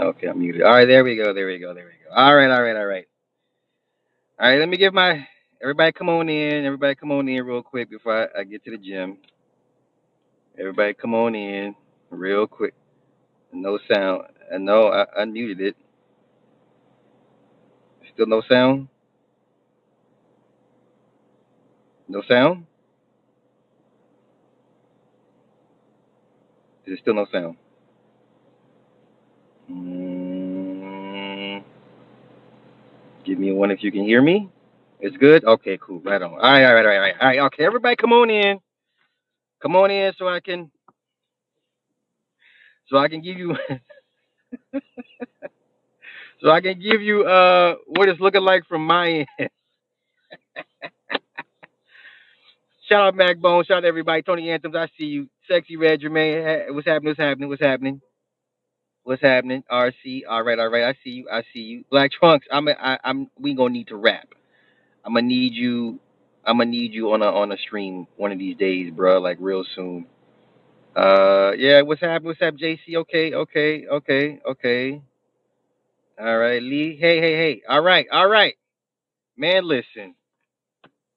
Okay, I'm muted. All right, there we go. There we go. There we go. All right, all right, all right. All right, let me give my everybody come on in. Everybody come on in real quick before I, I get to the gym. Everybody come on in real quick. No sound. I know I unmuted it. Still no sound? No sound? Is it still no sound? Mm, give me one if you can hear me. It's good? Okay, cool. Right on. All right, all right, all right, all right. Okay, everybody come on in. Come on in so I can so I can give you so I can give you uh what it's looking like from my end. Shout out Mac Bone, shout out everybody. Tony Anthems, I see you. Sexy Red Jermaine, what's happening? What's happening? What's happening? What's happening? RC, all right, all right. I see you. I see you. Black Trunks, I'm a, I, I'm we gonna need to rap. I'm gonna need you. I'm gonna need you on a on a stream one of these days, bro. Like real soon. Uh, yeah. What's happening? What's up, JC? Okay, okay, okay, okay. All right, Lee. Hey, hey, hey. All right, all right. Man, listen.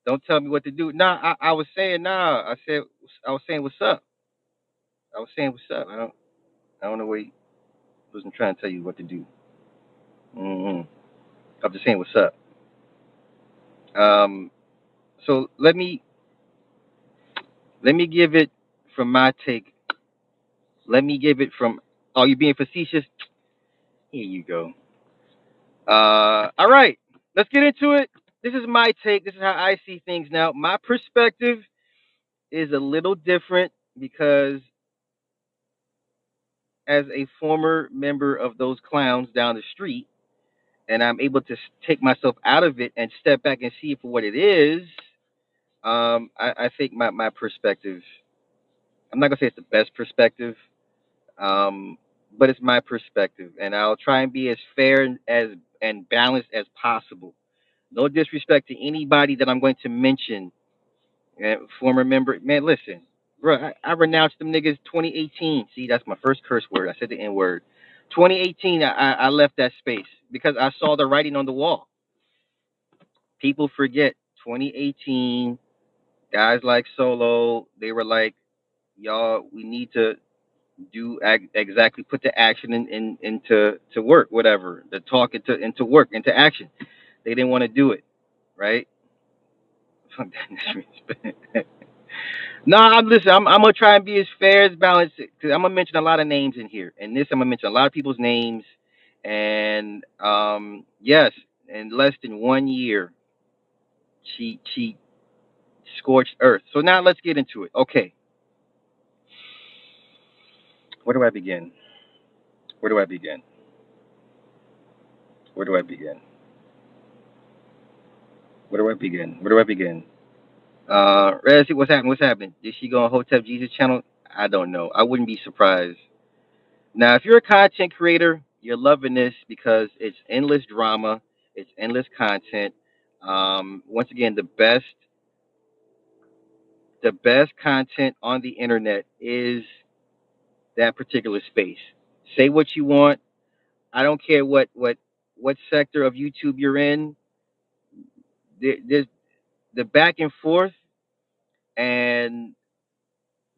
Don't tell me what to do. Nah, I, I was saying nah. I said I was saying what's up. I was saying what's up. I don't I don't know what. He, wasn't trying to tell you what to do. hmm I'm just saying what's up. Um, so let me let me give it from my take. Let me give it from. Are you being facetious? Here you go. Uh, all right, let's get into it. This is my take. This is how I see things now. My perspective is a little different because as a former member of those clowns down the street, and I'm able to take myself out of it and step back and see it for what it is, um, I, I think my, my perspective, I'm not gonna say it's the best perspective, um, but it's my perspective, and I'll try and be as fair and as and balanced as possible. No disrespect to anybody that I'm going to mention. Former member, man, listen, bro, I, I renounced them niggas 2018. See, that's my first curse word. I said the N word. 2018, I, I left that space because I saw the writing on the wall. People forget 2018. Guys like Solo, they were like, y'all, we need to do ag- exactly put the action in, in into to work, whatever, the talk into into work, into action. They didn't want to do it, right? no, I'm listen. I'm I'm gonna try and be as fair as balanced because I'm gonna mention a lot of names in here, and this I'm gonna mention a lot of people's names, and um yes, in less than one year, she she scorched earth. So now let's get into it. Okay, where do I begin? Where do I begin? Where do I begin? Where do I begin? Where do I begin? Uh, Resi, what's happening? What's happening? Is she go on Hotep Jesus channel? I don't know. I wouldn't be surprised. Now, if you're a content creator, you're loving this because it's endless drama, it's endless content. Um, once again, the best, the best content on the internet is that particular space. Say what you want. I don't care what what what sector of YouTube you're in. There, there's the back and forth, and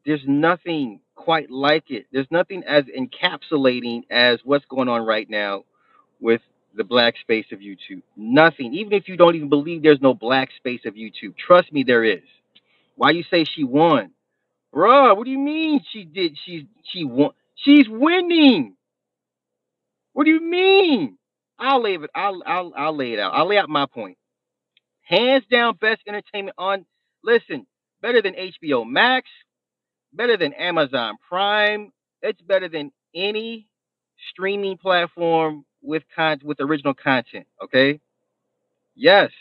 there's nothing quite like it. There's nothing as encapsulating as what's going on right now with the black space of YouTube. Nothing. Even if you don't even believe there's no black space of YouTube, trust me, there is. Why you say she won, bruh? What do you mean she did? She's she won. She's winning. What do you mean? I'll lay it. I'll I'll I'll lay it out. I'll lay out my point. Hands down, best entertainment on. Listen, better than HBO Max, better than Amazon Prime. It's better than any streaming platform with con with original content. Okay. Yes.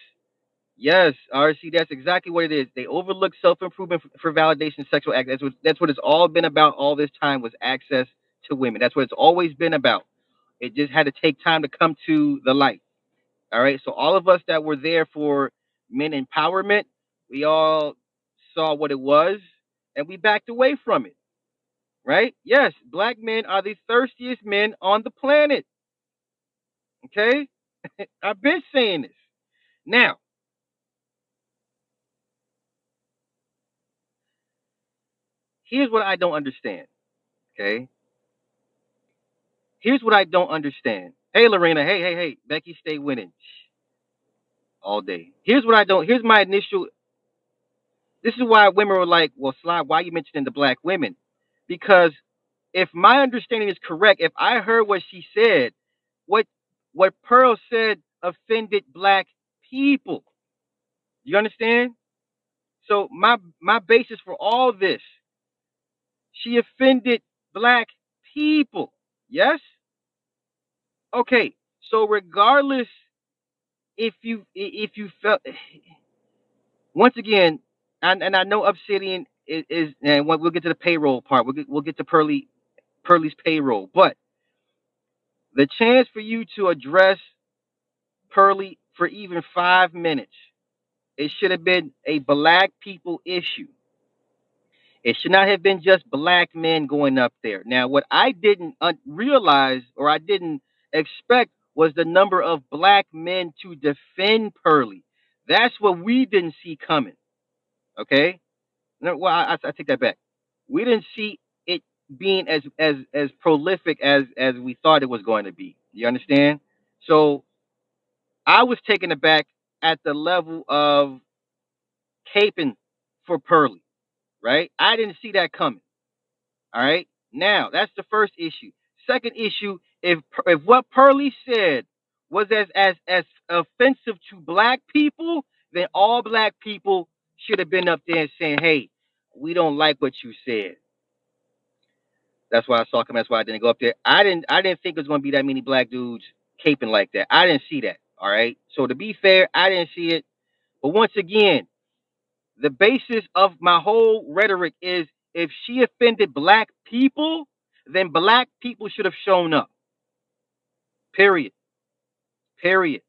Yes, RC, that's exactly what it is. They overlook self-improvement for, for validation, sexual act. That's what that's what it's all been about all this time was access to women. That's what it's always been about. It just had to take time to come to the light. All right. So all of us that were there for men empowerment, we all saw what it was and we backed away from it. Right? Yes, black men are the thirstiest men on the planet. Okay? I've been saying this. Now, here's what I don't understand. Okay? Here's what I don't understand. Hey, Lorena. Hey, hey, hey. Becky, stay winning all day. Here's what I don't. Here's my initial. This is why women were like, "Well, Sly, why are you mentioning the black women?" Because if my understanding is correct, if I heard what she said, what what Pearl said offended black people. You understand? So my my basis for all this, she offended black people. Yes? Okay. So regardless if you if you felt once again, and, and I know Obsidian is, is and we'll get to the payroll part. We'll get, we'll get to Pearly Pearly's payroll, but the chance for you to address Pearly for even five minutes, it should have been a black people issue. It should not have been just black men going up there. Now, what I didn't realize or I didn't expect was the number of black men to defend Pearly. That's what we didn't see coming. Okay. No, well, I, I take that back. We didn't see it being as as as prolific as as we thought it was going to be. You understand? So I was taken aback at the level of caping for Pearly. Right? I didn't see that coming. All right. Now that's the first issue. Second issue: if if what Pearly said was as as as offensive to black people, then all black people should have been up there saying, "Hey, we don't like what you said." That's why I saw him. That's why I didn't go up there. I didn't. I didn't think it was going to be that many black dudes caping like that. I didn't see that. All right. So to be fair, I didn't see it. But once again, the basis of my whole rhetoric is if she offended black people, then black people should have shown up. Period. Period.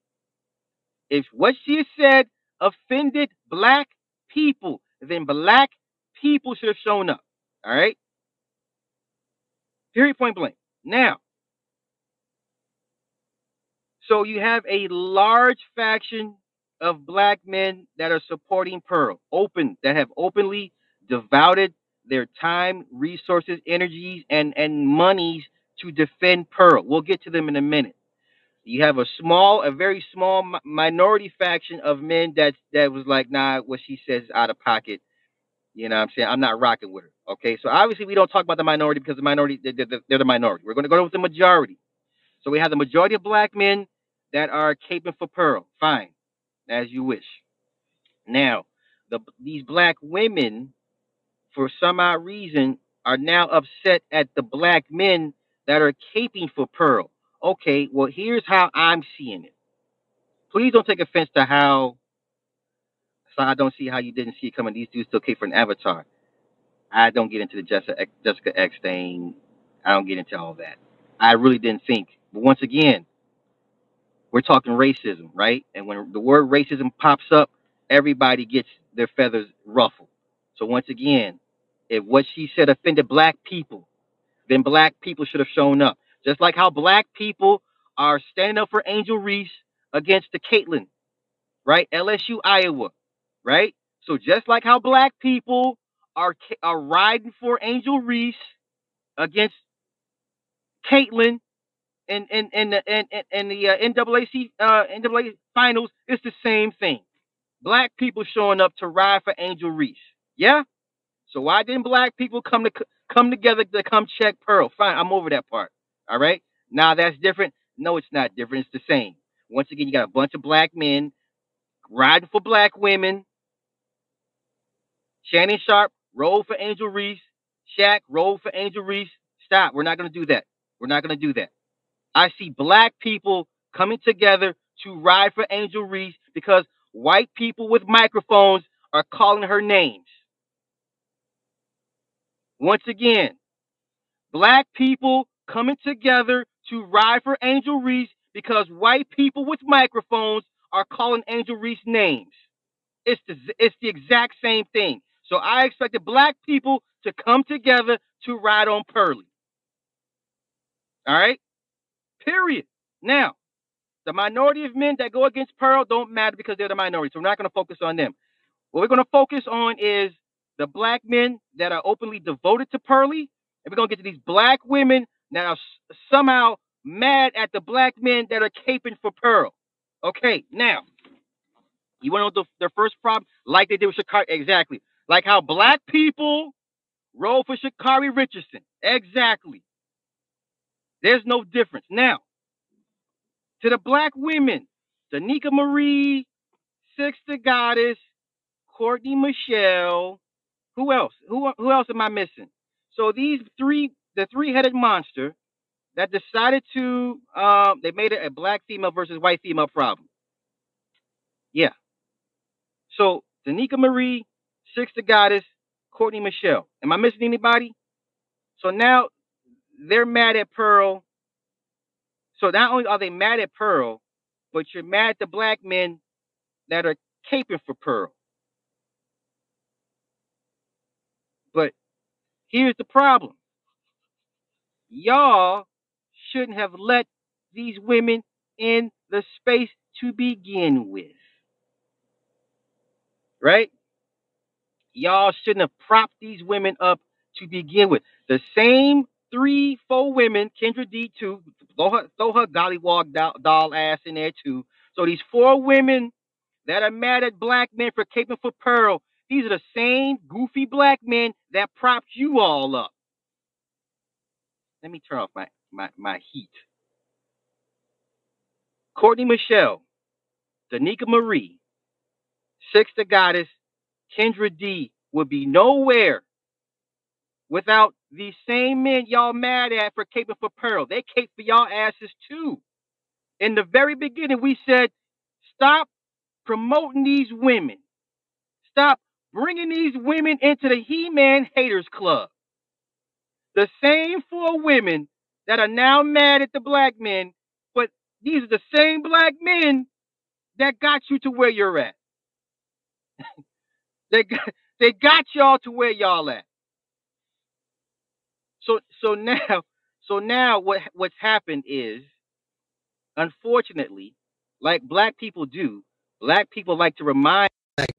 If what she said offended black people, then black people should have shown up. All right. Period. Point blank. Now, so you have a large faction of black men that are supporting Pearl, open that have openly devoted their time, resources, energies, and and monies to defend Pearl. We'll get to them in a minute. You have a small, a very small minority faction of men that that was like, nah, what she says is out of pocket. You know what I'm saying? I'm not rocking with her. Okay, so obviously we don't talk about the minority because the minority, they're, they're, they're the minority. We're going to go with the majority. So we have the majority of black men that are caping for Pearl. Fine, as you wish. Now, the these black women, for some odd reason, are now upset at the black men that are caping for Pearl. Okay, well, here's how I'm seeing it. Please don't take offense to how. So I don't see how you didn't see it coming. These dudes still cape for an avatar. I don't get into the Jessica Jessica X thing. I don't get into all that. I really didn't think. But once again, we're talking racism, right? And when the word racism pops up, everybody gets their feathers ruffled. So once again, if what she said offended black people, then black people should have shown up. Just like how black people are standing up for Angel Reese against the Caitlin, right? LSU, Iowa, right? So just like how black people are are riding for Angel Reese against Caitlin and and and and, and, the uh, NAAC uh, NAA finals, it's the same thing. Black people showing up to ride for Angel Reese. Yeah. So why didn't black people come to come together to come check Pearl? Fine, I'm over that part. All right. Now that's different. No, it's not different. It's the same. Once again, you got a bunch of black men riding for black women. Shannon Sharpe rolled for Angel Reese. Shaq rolled for Angel Reese. Stop. We're not going to do that. We're not going to do that. I see black people coming together to ride for Angel Reese because white people with microphones are calling her names. Once again, black people coming together to ride for Angel Reese because white people with microphones are calling Angel Reese names. It's the it's the exact same thing. So I expected black people to come together to ride on Pearly. All right? Period. Now, The minority of men that go against Pearl don't matter because they're the minority. So we're not going to focus on them. What we're going to focus on is the black men that are openly devoted to Pearly. And we're to get to these black women that are somehow mad at the black men that are caping for Pearl. Okay, now, you want to know the first problem? Like they did with Sha'Carri, Exactly. Like how black people roll for Sha'Carri Richardson. Exactly. There's no difference. Now, to the black women, Danica Marie, Sixta Goddess, Courtney Michelle, who else? Who who else am I missing? So these three, the three-headed monster that decided to, um, they made it a black female versus white female problem. Yeah. So Danica Marie, Sixta Goddess, Courtney Michelle. Am I missing anybody? So now they're mad at Pearl. So not only are they mad at Pearl, but you're mad at the black men that are caping for Pearl. But here's the problem. Y'all shouldn't have let these women in the space to begin with. Right? Y'all shouldn't have propped these women up to begin with. The same three, four women, Kendra D too, throw her, throw her gollywog doll, doll ass in there too. So these four women that are mad at black men for caping for Pearl, these are the same goofy black men that propped you all up. Let me turn off my, my, my heat. Courtney Michelle, Danica Marie, Sixta Goddess, Kendra D would be nowhere without these same men y'all mad at for caping for Pearl. They cape for y'all asses too. In the very beginning, we said, stop promoting these women. Stop bringing these women into the He-Man haters club. The same four women that are now mad at the black men, but these are the same black men that got you to where you're at. they got, they got y'all to where y'all at. So so now so now what what's happened is unfortunately, like black people do, black people like to remind black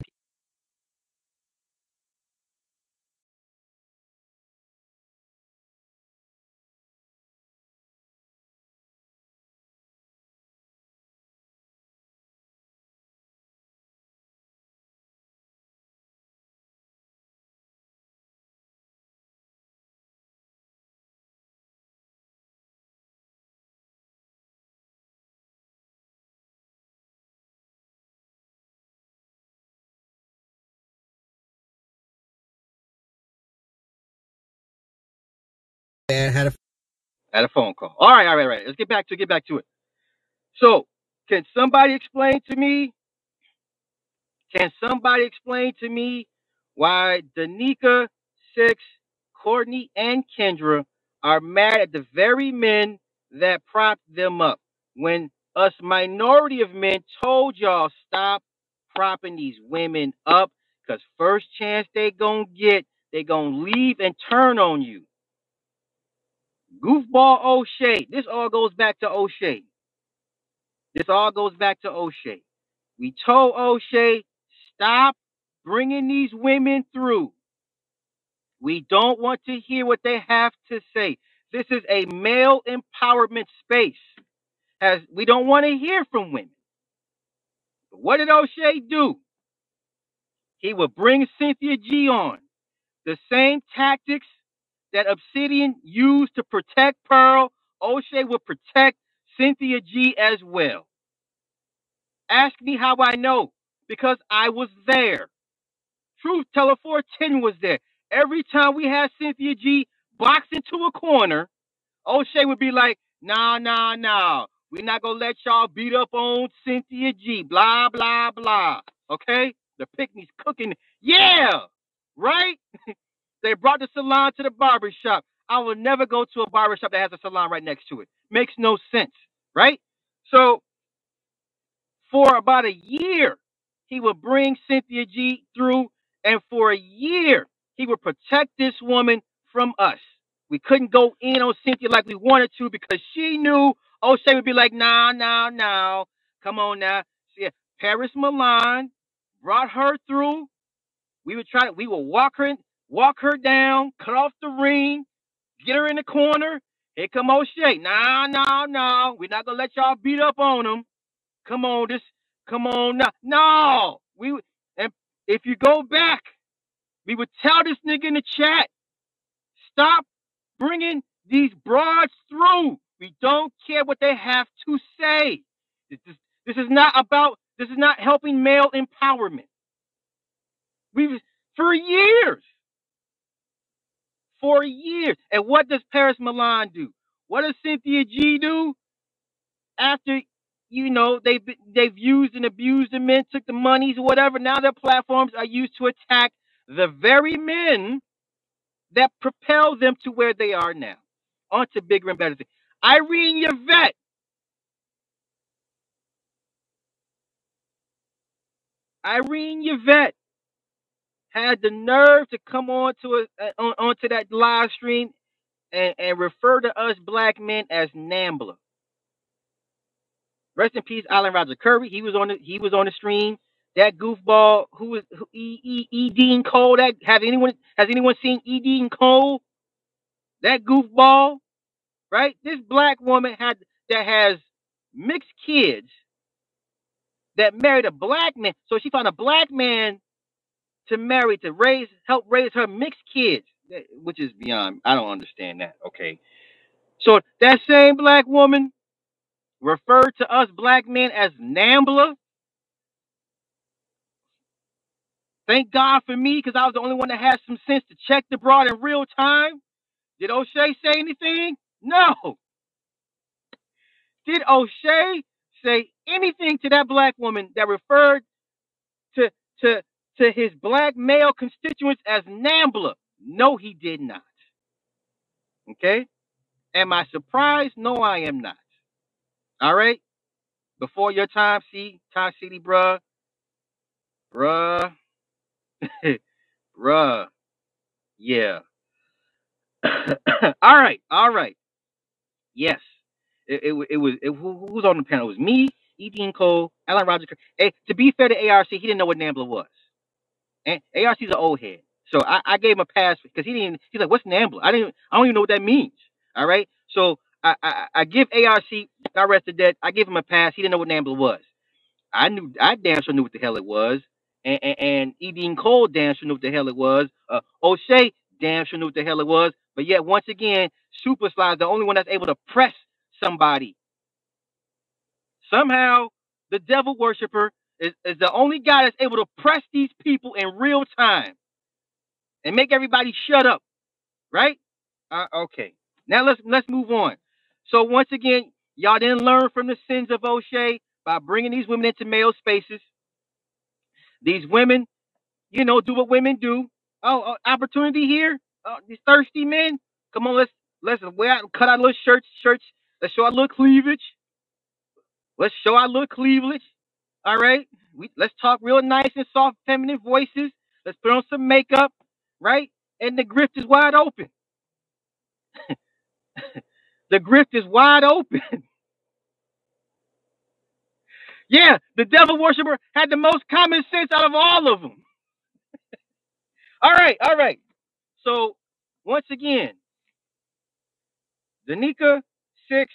and had a at a phone call. All right, all right, right. Let's get back to get back to it. So, can somebody explain to me? Can somebody explain to me why Danica, Six, Courtney, and Kendra are mad at the very men that propped them up when us minority of men told y'all stop propping these women up because first chance they gonna get, they gonna leave and turn on you. Goofball O'Shea. This all goes back to O'Shea. This all goes back to O'Shea. We told O'Shea, stop bringing these women through. We don't want to hear what they have to say. This is a male empowerment space. As we don't want to hear from women. But what did O'Shea do? He would bring Cynthia G on. The same tactics that Obsidian used to protect Pearl, O'Shea would protect Cynthia G as well. Ask me how I know, because I was there. Truth Teller 410 was there. Every time we had Cynthia G boxed into a corner, O'Shea would be like, nah, nah, nah. We're not gonna let y'all beat up on Cynthia G. Blah, blah, blah. Okay? The picnic's cooking. Yeah! Right? They brought the salon to the barber shop. I will never go to a barber shop that has a salon right next to it. Makes no sense, right? So for about a year, he would bring Cynthia G through, and for a year, he would protect this woman from us. We couldn't go in on Cynthia like we wanted to because she knew O'Shea would be like, no, no, no. Come on now. See, Paris Milan brought her through. We would try to, we would walk her in, walk her down, cut off the ring, get her in the corner. Here come O'Shea. No, no, no. We're not gonna let y'all beat up on him. Come on, this, come on now. No. We and if you go back, we would tell this nigga in the chat, stop bringing these broads through. We don't care what they have to say. This is, this is not about, this is not helping male empowerment. We've, for years, for years. And what does Paris Milan do? What does Cynthia G do after, you know, they've, they've used and abused the men, took the monies whatever. Now their platforms are used to attack the very men that propel them to where they are now, onto bigger and better things. Irene Yvette, Irene Yvette had the nerve to come on to a, on, onto that live stream and, and refer to us black men as Nambla. Rest in peace, Allen Roger Curry. He was on the he was on the stream. That goofball who was E E E Dean Cole. That has anyone has anyone seen E Dean Cole? That goofball, right? This black woman had that has mixed kids that married a black man. So she found a black man to marry to raise help raise her mixed kids, which is beyond. I don't understand that. Okay, so that same black woman referred to us black men as Nambla. Thank God for me, because I was the only one that had some sense to check the broad in real time. Did O'Shea say anything? No. Did O'Shea say anything to that black woman that referred to to to his black male constituents as Nambler. No, he did not. Okay. Am I surprised? No, I am not. All right. Before your time, see, Time City, bruh, bruh, bruh. Yeah. all right. All right. Yes. It, it, it was it, who, who was on the panel? It was me, E. Dean Cole, Alan Roger. Hey, to be fair to ARC, he didn't know what Nambler was. And ARC's an old head. So I, I gave him a pass because he didn't he's like, what's Nambla? I didn't I don't even know what that means. All right. So I, I, I give ARC, I rested that. I gave him a pass. He didn't know what Nambla was. I knew I damn sure knew what the hell it was. And and, and E. Dean Cole damn sure knew what the hell it was. Uh, O'Shea damn sure knew what the hell it was. But yet once again, Super Sly's the only one that's able to press somebody. Somehow the devil worshiper is, is the only guy that's able to press these people in real time and make everybody shut up. Right? Uh, okay. Now let's let's move on. So once again, y'all didn't learn from the sins of O'Shea by bringing these women into male spaces. These women, you know, do what women do. Oh, uh, opportunity here. Uh, these thirsty men. Come on, let's let's wear out, cut our little shirts, shirts. Let's show our little cleavage. Let's show our little cleavage. All right. We let's talk real nice and soft, feminine voices. Let's put on some makeup, right? And the grift is wide open. the grift is wide open. yeah, the devil worshiper had the most common sense out of all of them. All right, all right. So once again, Danica, Six,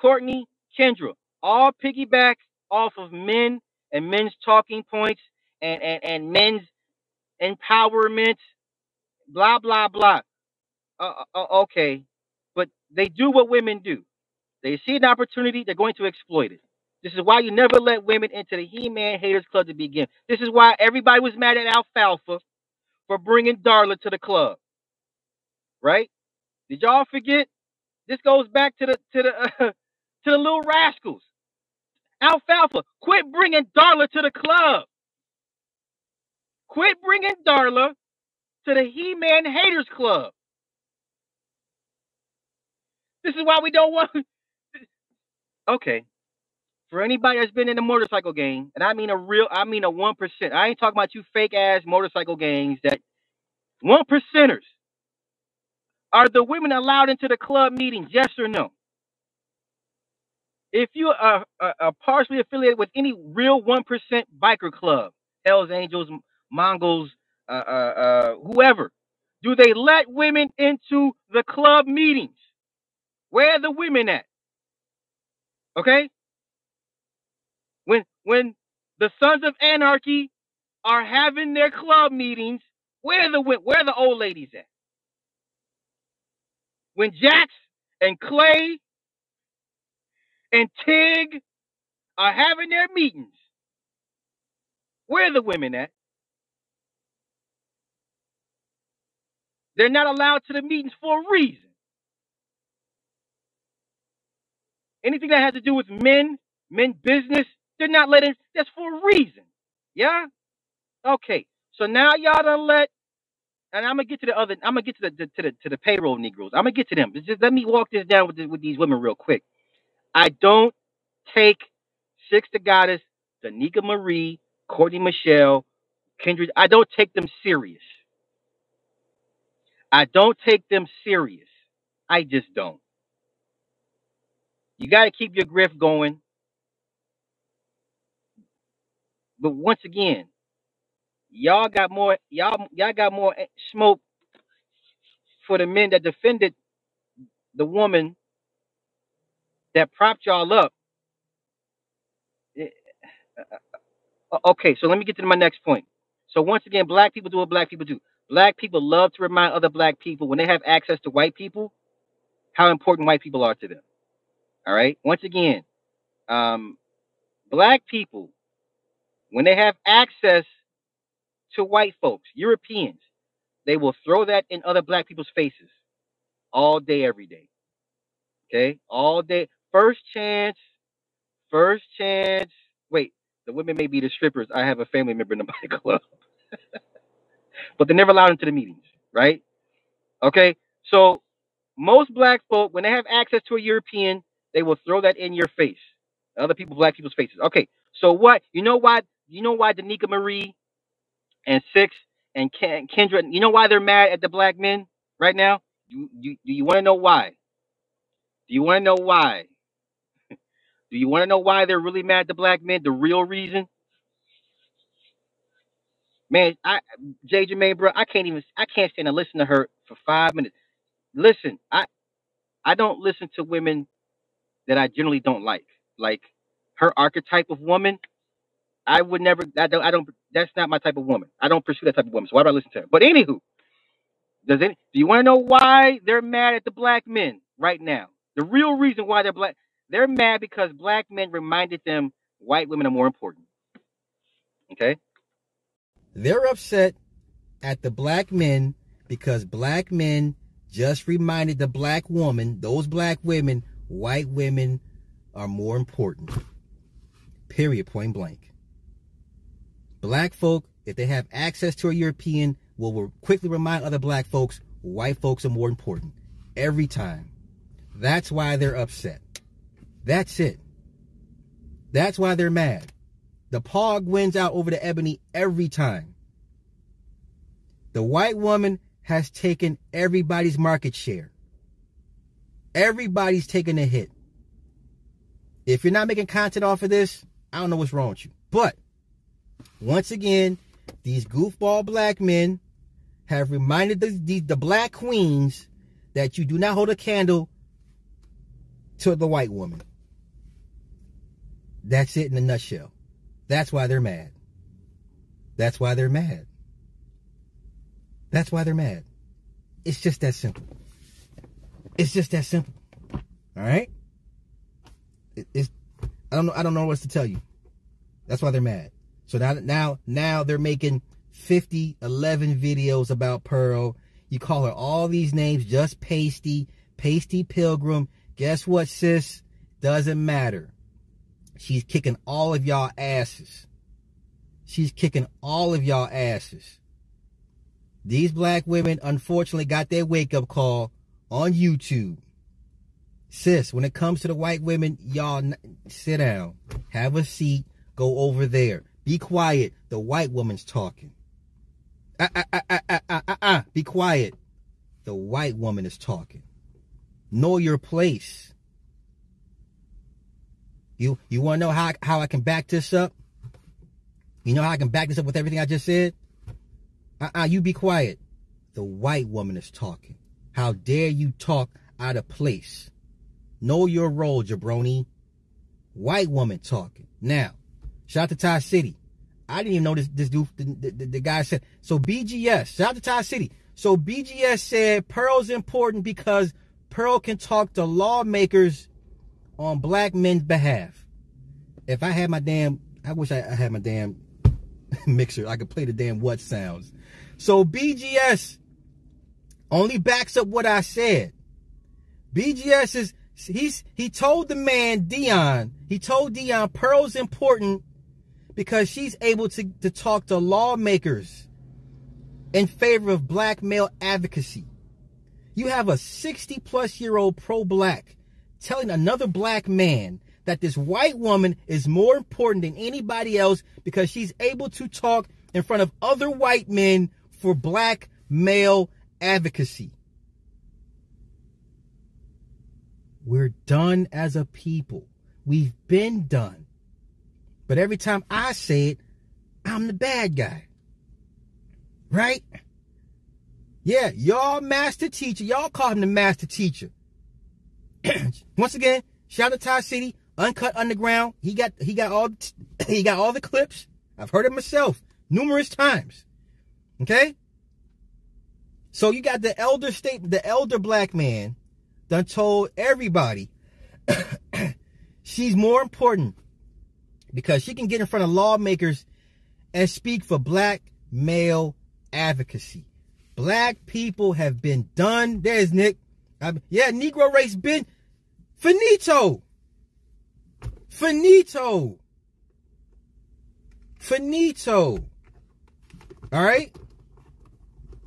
Courtney, Kendra, all piggyback off of men and men's talking points and, and, and men's empowerment, blah, blah, blah. Uh, uh, uh, okay, but they do what women do. They see an opportunity, they're going to exploit it. This is why you never let women into the He-Man Haters Club to begin. This is why everybody was mad at Alfalfa for bringing Darla to the club, right? Did y'all forget? This goes back to the to the uh, to the little rascals. Alfalfa, quit bringing Darla to the club. Quit bringing Darla to the He-Man Haters Club. This is why we don't want. Okay, for anybody that's been in a motorcycle gang, and I mean a real, I mean a one percent. I ain't talking about you fake ass motorcycle gangs that one percenters. Are the women allowed into the club meetings? Yes or no? If you are, are, are partially affiliated with any real one percent biker club, Hell's Angels, Mongols, uh, uh, uh, whoever, do they let women into the club meetings? Where are the women at? Okay, when when the Sons of Anarchy are having their club meetings, where the where the old ladies at? When Jax and Clay and Tig are having their meetings, where are the women at? They're not allowed to the meetings for a reason. Anything that has to do with men, men business, they're not letting. That's for a reason. Yeah. Okay. So now y'all done let, and I'm gonna get to the other. I'm gonna get to the to the to the payroll Negroes. I'm gonna get to them. Just let me walk this down with the, with these women real quick. I don't take Six the Goddess, Danica Marie, Courtney Michelle, Kendrick. I don't take them serious. I don't take them serious. I just don't. You got to keep your grift going. But once again, y'all got more. Y'all y'all got more smoke for the men that defended the woman that propped y'all up. Eh, uh, Okay, so let me get to my next point. So once again, black people do what black people do. Black people love to remind other black people when they have access to white people how important white people are to them. All right. Once again, um, black people when they have access to white folks, Europeans, they will throw that in other black people's faces all day, every day. Okay, all day. First chance, first chance. Wait, the women may be the strippers. I have a family member in the bike club, but they're never allowed into the meetings, right? Okay, so most black folk, when they have access to a European, they will throw that in your face, other people, black people's faces. Okay, so what? You know why? You know why Danica Marie and Six and Ken, Kendra? You know why they're mad at the black men right now? You, do you want to know why? Do you want to know why? Do you want to know why they're really mad at the black men? The real reason, man. I J. Jermaine, bro, I can't even. I can't stand to listen to her for five minutes. Listen, I I don't listen to women that I generally don't like. Like her archetype of woman, I would never. I don't. I don't. That's not my type of woman. I don't pursue that type of woman. So why do I listen to her? But anywho, does any? Do you want to know why they're mad at the black men right now? The real reason why they're black, they're mad because black men reminded them white women are more important. Okay. They're upset at the black men because black men just reminded the black woman, those black women, white women are more important. Period. Point blank. Black folk, if they have access to a European, will quickly remind other black folks white folks are more important. Every time. That's why they're upset. That's it. That's why they're mad. The Pog wins out over the Ebony every time. The white woman has taken everybody's market share. Everybody's taking a hit. If you're not making content off of this, I don't know what's wrong with you. But once again, these goofball black men have reminded the, the, the black queens that you do not hold a candle to the white woman. That's it in a nutshell. That's why they're mad. That's why they're mad. That's why they're mad. It's just that simple. It's just that simple. All right? It, it's I don't know I don't know what to tell you. That's why they're mad. So now now now they're making 50 11 videos about Pearl. You call her all these names just pasty, pasty pilgrim. Guess what, sis? Doesn't matter. She's kicking all of y'all asses. She's kicking all of y'all asses. These black women unfortunately got their wake up call on YouTube. Sis, when it comes to the white women, y'all sit down, have a seat, go over there. Be quiet. The white woman's talking. Ah, ah, ah, ah, ah, ah, ah, ah. Be quiet. The white woman is talking. Know your place. You you want to know how how I can back this up? You know how I can back this up with everything I just said? Uh-uh, you be quiet. The white woman is talking. How dare you talk out of place? Know your role, jabroni. White woman talking. Now, shout out to Ty City. I didn't even know this, this dude, the, the, the guy said. So BGS, shout out to Ty City. So BGS said Pearl's important because Pearl can talk to lawmakers on black men's behalf. If I had my damn, I wish I, I had my damn mixer. I could play the damn what sounds. So BGS only backs up what I said. BGS is he's he told the man Dion, he told Dion Pearl's important because she's able to, to talk to lawmakers in favor of black male advocacy. You have a 60 plus year old pro black telling another black man that this white woman is more important than anybody else because she's able to talk in front of other white men for black male advocacy. We're done as a people. We've been done. But every time I say it, I'm the bad guy. Right? Yeah, y'all master teacher. Y'all call him the master teacher. Once again, shout out to Ty City, Uncut Underground. He got he got all he got all the clips. I've heard it myself numerous times. Okay? So you got the elder state, the elder black man done told everybody she's more important because she can get in front of lawmakers and speak for black male advocacy. Black people have been done. There's Nick. I, yeah, Negro race been finito. Finito. Finito. All right?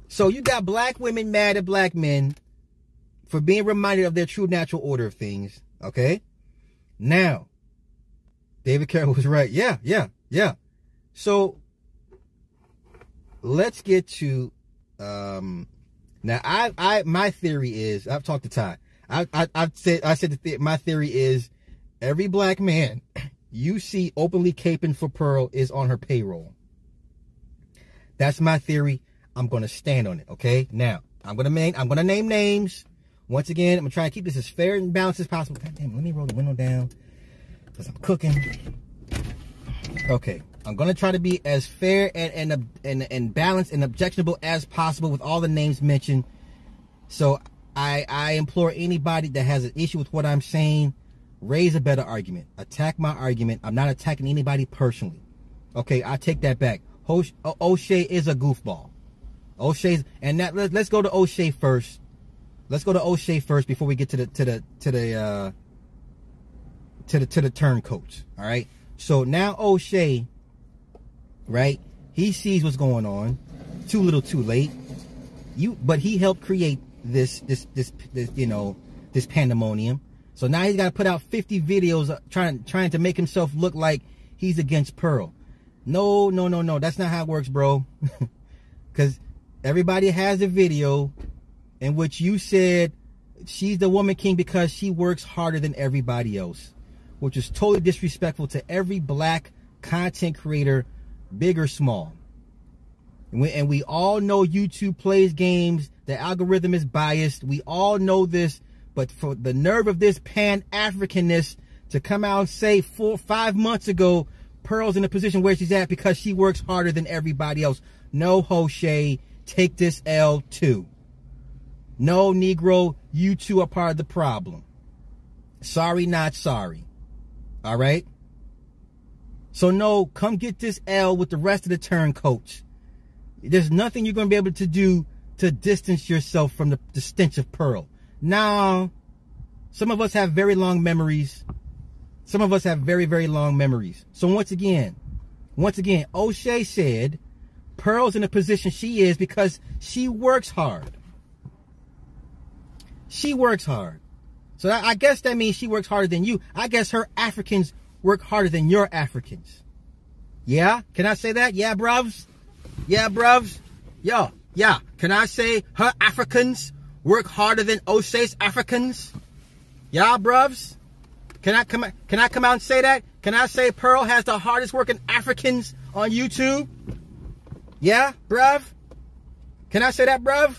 So you got black women mad at black men for being reminded of their true natural order of things. Okay? Now, David Carroll was right. Yeah, yeah, yeah. So let's get to um now I I my theory is I've talked to Ty. I I i said I said the, my theory is every black man you see openly caping for Pearl is on her payroll. That's my theory. I'm going to stand on it. Okay. Now I'm going to name, I'm going to name names. Once again, I'm going to try and keep this as fair and balanced as possible. God damn, let me roll the window down because I'm cooking. Okay. I'm going to try to be as fair and, and, and, and balanced and objectionable as possible with all the names mentioned. So I, I implore anybody that has an issue with what I'm saying, raise a better argument. Attack my argument. I'm not attacking anybody personally. Okay, I take that back. O'Shea is a goofball. O'Shea's and that let, us go to O'Shea first. Let's go to O'Shea first before we get to the to the to the uh to the to the turncoats. All right. So now O'Shea, right? He sees what's going on. Too little, too late. You, but he helped create this this this, this you know this pandemonium. So now he's got to put out 50 videos uh, trying trying to make himself look like he's against Pearl. No, no, no, no. That's not how it works, bro. Because everybody has a video in which you said she's the woman king because she works harder than everybody else, which is totally disrespectful to every black content creator, big or small. And we, and we all know YouTube plays games. The algorithm is biased. We all know this. But for the nerve of this pan-Africanist to come out and say four, five months ago, Pearl's in the position where she's at because she works harder than everybody else. No, O'Shea, take this L too. No, Negro, you two are part of the problem. Sorry, not sorry. All right? So, no, come get this L with the rest of the turncoats. There's nothing you're going to be able to do to distance yourself from the, the stench of Pearl. Now, some of us have very long memories. Some of us have very, very long memories. So, once again, once again, O'Shea said Pearl's in the position she is because she works hard. She works hard. So I guess that means she works harder than you. I guess her Africans work harder than your Africans. Yeah? Can I say that? Yeah, bruvs? Yeah, bruvs? Yo, yeah. Can I say her Africans work harder than O'Shea's Africans? Yeah, bruvs? Can I come? Can I come out and say that? Can I say Pearl has the hardest working Africans on YouTube? Yeah, bruv. Can I say that, bruv?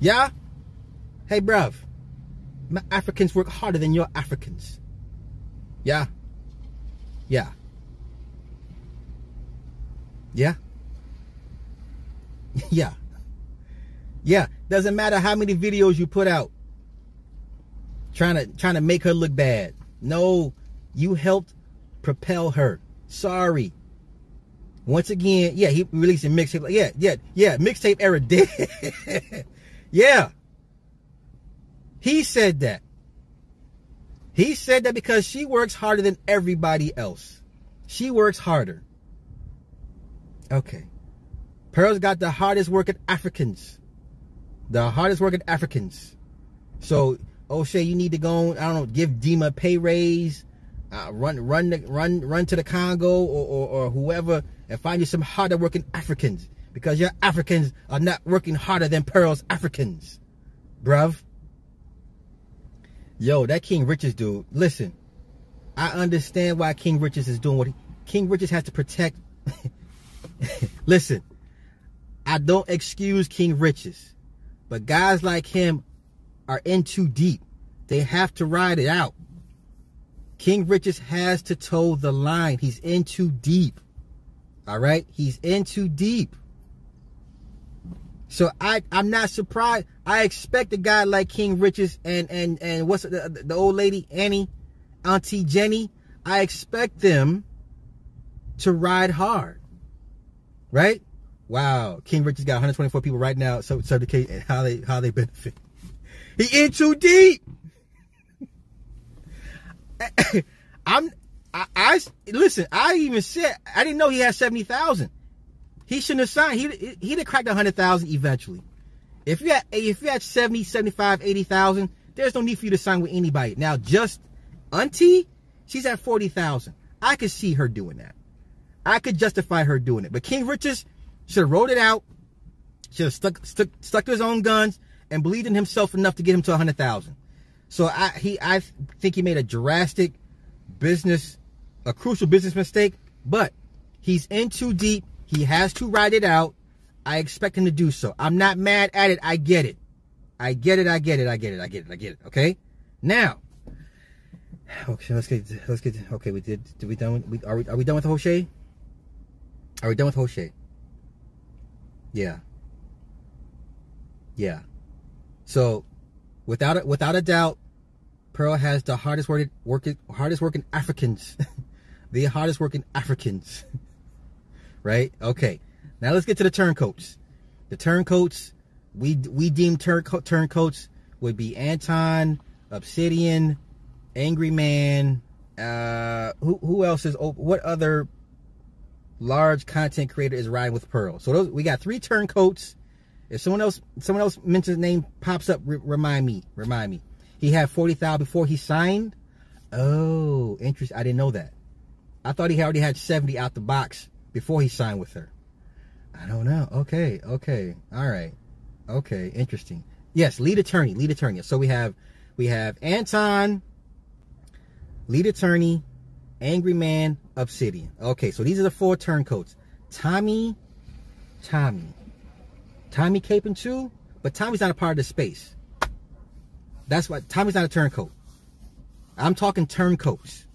Yeah. Hey, bruv. My Africans work harder than your Africans. Yeah. Yeah. Yeah. yeah. Yeah. Doesn't matter how many videos you put out trying to trying to make her look bad. No, you helped propel her. Sorry. Once again, yeah, he released a mixtape. Yeah, yeah, yeah, mixtape era dead. yeah. He said that. He said that because she works harder than everybody else. She works harder. Okay. Pearl's got the hardest working Africans. The hardest working Africans. So, O'Shea, you need to go, I don't know, give Dima a pay raise, uh, run, run, run, run to the Congo or, or, or whoever and find you some harder working Africans because your Africans are not working harder than Pearl's Africans, bruv. Yo, that King Richards dude, listen, I understand why King Richards is doing what he, King Richards has to protect. listen, I don't excuse King Richards, but guys like him are in too deep. They have to ride it out. King Richards has to toe the line. He's in too deep. All right? He's in too deep. So I I'm not surprised. I expect a guy like King Richards and and and what's the, the old lady Annie, Auntie Jenny. I expect them to ride hard. Right? Wow, King Richards got 124 people right now so certificate and how they how they benefit. He in too deep. I'm I, I, listen. I even said I didn't know he had seventy thousand. He shouldn't have signed. He he'd have cracked a hundred thousand eventually. If you had if you had 70, 75, 80,000, there's no need for you to sign with anybody. Now just Auntie, she's at forty thousand. I could see her doing that. I could justify her doing it. But King Richards should have rolled it out. Should have stuck stuck stuck to his own guns and believed in himself enough to get him to a hundred thousand. So I he I think he made a drastic business a crucial business mistake, but he's in too deep. He has to ride it out. I expect him to do so. I'm not mad at it. I get it. I get it. I get it. I get it. I get it. I get it. Okay. Now, okay. Let's get. Let's get. Okay. We did. Did we done? We are we are we done with Hoshay? Are we done with Hoshay? Yeah. Yeah. So, without a, without a doubt, Pearl has the hardest working, working hardest working Africans the hardest working Africans. right? Okay. Now let's get to the turncoats. The turncoats, we we deem turn turncoats would be Anton, Obsidian, Angry Man. Uh, who who else is? What other large content creator is riding with Pearl? So those we got three turncoats. If someone else someone else mentions name pops up, remind me. Remind me. He had forty thousand before he signed. Oh, interesting. I didn't know that. I thought he already had 70 out the box before he signed with her. I don't know. Okay, okay, all right, okay, interesting. Yes, lead attorney, lead attorney. So we have we have Anton, lead attorney, angry man, obsidian. Okay, so these are the four turncoats. Tommy, Tommy, Tommy Caping too, but Tommy's not a part of the space. That's why Tommy's not a turncoat. I'm talking turncoats.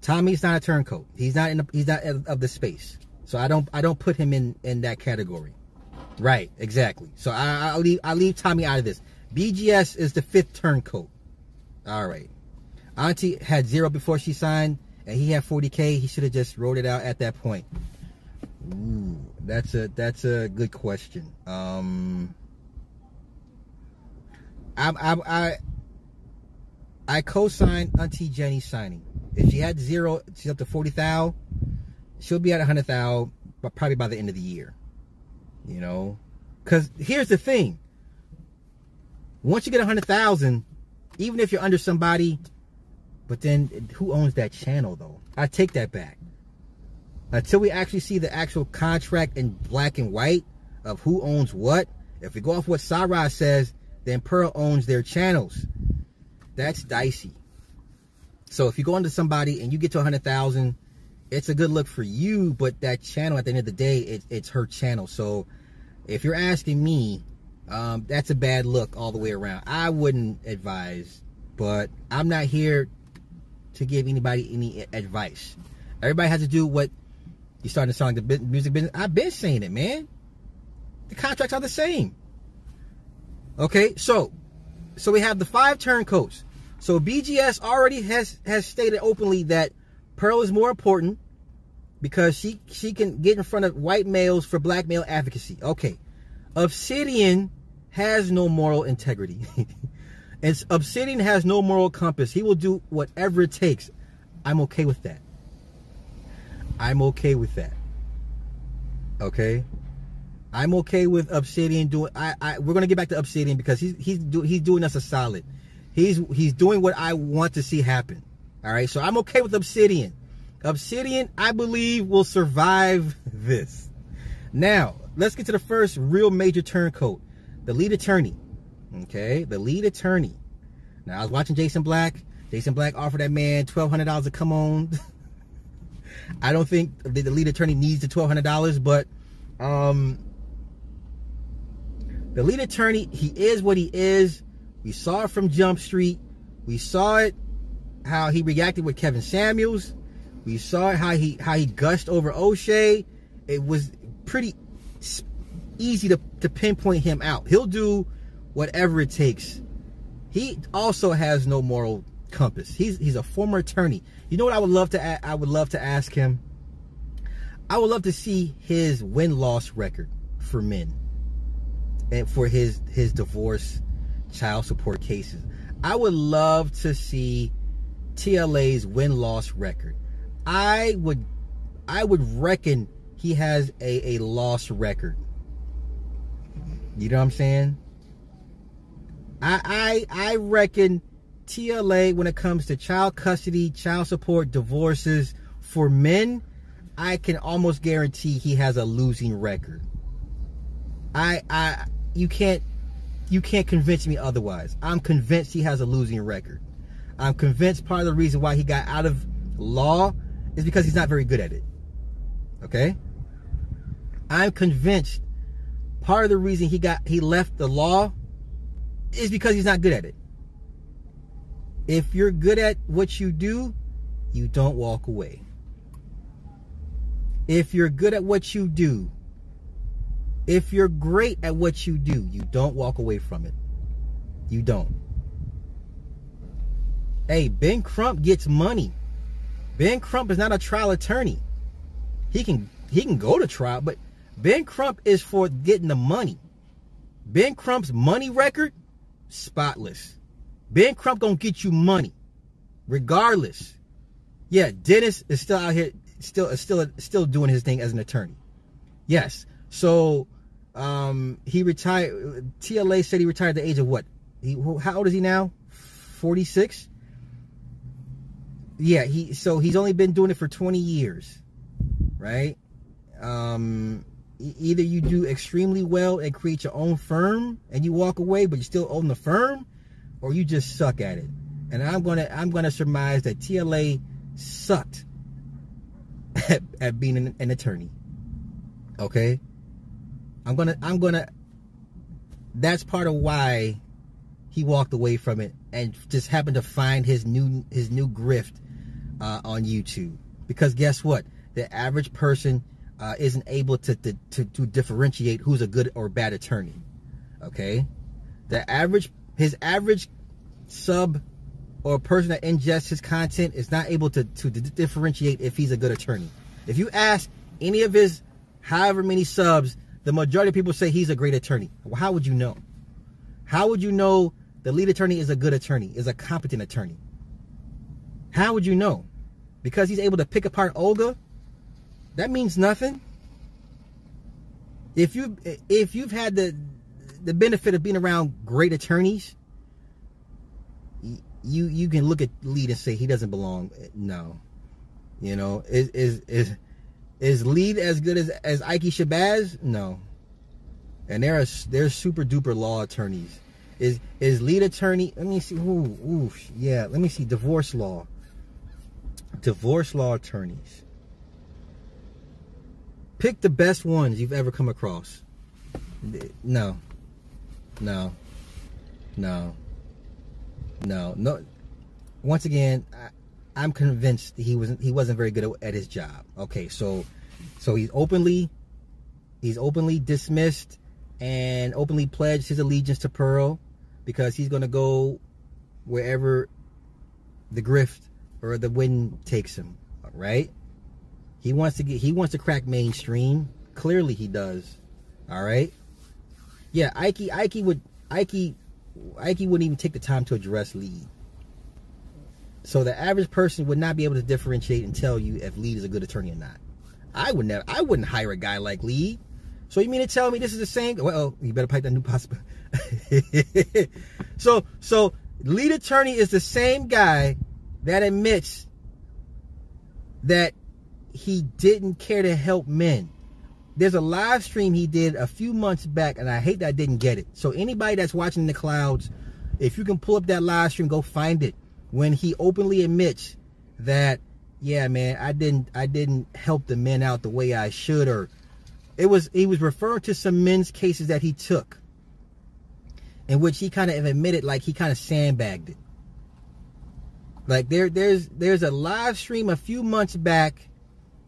Tommy's not a turncoat. He's not in. The, he's not of the space. So I don't. I don't put him in in that category. Right. Exactly. So I, I leave. I leave Tommy out of this. BGS is the fifth turncoat. All right. Auntie had zero before she signed, and he had 40k. He should have just wrote it out at that point. Ooh, that's a that's a good question. Um, I I I, I co-signed Auntie Jenny signing. If she had zero, she's up to 40 thou. She'll be at 100 thou, but probably by the end of the year. You know? Because here's the thing. Once you get 100,000, even if you're under somebody, but then who owns that channel though? I take that back. Until we actually see the actual contract in black and white of who owns what, if we go off what Sarah says, then Pearl owns their channels. That's dicey. So if you go into somebody and you get to a hundred thousand, it's a good look for you. But that channel, at the end of the day, it, it's her channel. So if you're asking me, um, that's a bad look all the way around. I wouldn't advise, but I'm not here to give anybody any advice. Everybody has to do what you starting to the music business. I've been saying it, man. The contracts are the same. Okay, so so we have the five turncoats. So BGS already has has stated openly that Pearl is more important because she she can get in front of white males for black male advocacy. Okay. Obsidian has no moral integrity. and Obsidian has no moral compass. He will do whatever it takes. I'm okay with that. I'm okay with that. Okay? I'm okay with Obsidian doing. I, I we're gonna get back to Obsidian because he's he's do, he's doing us a solid. He's he's doing what I want to see happen. All right, so I'm okay with Obsidian. Obsidian, I believe, will survive this. Now, let's get to the first real major turncoat, the lead attorney. Okay, the lead attorney. Now, I was watching Jason Black. Jason Black offered that man twelve hundred dollars to come on. I don't think the lead attorney needs the twelve hundred dollars, but um, the lead attorney, he is what he is. We saw it from Jump Street. We saw it how he reacted with Kevin Samuels. We saw how he how he gushed over O'Shea. It was pretty easy to, to pinpoint him out. He'll do whatever it takes. He also has no moral compass. He's he's a former attorney. You know what I would love to I would love to ask him. I would love to see his win loss record for men and for his his divorce child support cases. I would love to see TLA's win loss record. I would I would reckon he has a, a loss record. You know what I'm saying? I I I reckon TLA when it comes to child custody, child support, divorces for men, I can almost guarantee he has a losing record. I I you can't you can't convince me otherwise. I'm convinced he has a losing record. I'm convinced part of the reason why he got out of law is because he's not very good at it. Okay? I'm convinced part of the reason he got he left the law is because he's not good at it. If you're good at what you do, you don't walk away. If you're good at what you do, if you're great at what you do, you don't walk away from it. You don't. Hey, Ben Crump gets money. Ben Crump is not a trial attorney. He can he can go to trial, but Ben Crump is for getting the money. Ben Crump's money record, spotless. Ben Crump gonna get you money, regardless. Yeah, Dennis is still out here, still still still doing his thing as an attorney. Yes, so um, he retired. TLA said he retired at the age of what? He, how old is he now? Forty six. Yeah, he so he's only been doing it for twenty years, right? Um, either you do extremely well and create your own firm and you walk away, but you still own the firm, or you just suck at it. And I'm gonna I'm gonna surmise that TLA sucked at, at being an, an attorney. Okay I'm gonna I'm gonna that's part of why he walked away from it and just happened to find his new his new grift uh, on YouTube. Because guess what? The average person uh, isn't able to, to, to to differentiate who's a good or bad attorney. Okay, the average his average sub or person that ingests his content is not able to to differentiate if he's a good attorney. If you ask any of his however many subs the majority of people say he's a great attorney. Well, how would you know? How would you know the lead attorney is a good attorney, is a competent attorney? How would you know? Because he's able to pick apart Olga? That means nothing. If you if you've had the the benefit of being around great attorneys, you you can look at lead and say he doesn't belong. No, you know is is is is lead as good as as Ike Shabazz? No. And there are they're super duper law attorneys. Is is lead attorney? Let me see. Ooh, ooh, yeah. Let me see. Divorce law. divorce law attorneys. Pick the best ones you've ever come across. No. No. No. No. No. Once again, I, am convinced he wasn't he wasn't very good at, his job. Okay, so so he's openly he's openly dismissed and openly pledged his allegiance to Pearl because he's going to go wherever the grift or the wind takes him, right? He wants to get he wants to crack mainstream. Clearly he does. All right? Yeah, Ike Ike would Ike Ike wouldn't even take the time to address Lead. So the average person would not be able to differentiate and tell you if Lead is a good attorney or not. I would never I wouldn't hire a guy like Lead. So you mean to tell me this is the same? Well, you better pipe that new possible. so so lead attorney is the same guy that admits that he didn't care to help men. There's a live stream he did a few months back, and I hate that I didn't get it. So anybody that's watching the clouds, if you can pull up that live stream, go find it. When he openly admits that, yeah, man, I didn't, I didn't help the men out the way I should, or it was, he was referring to some men's cases that he took, in which he kind of admitted like he kind of sandbagged it. Like there, there's, there's a live stream a few months back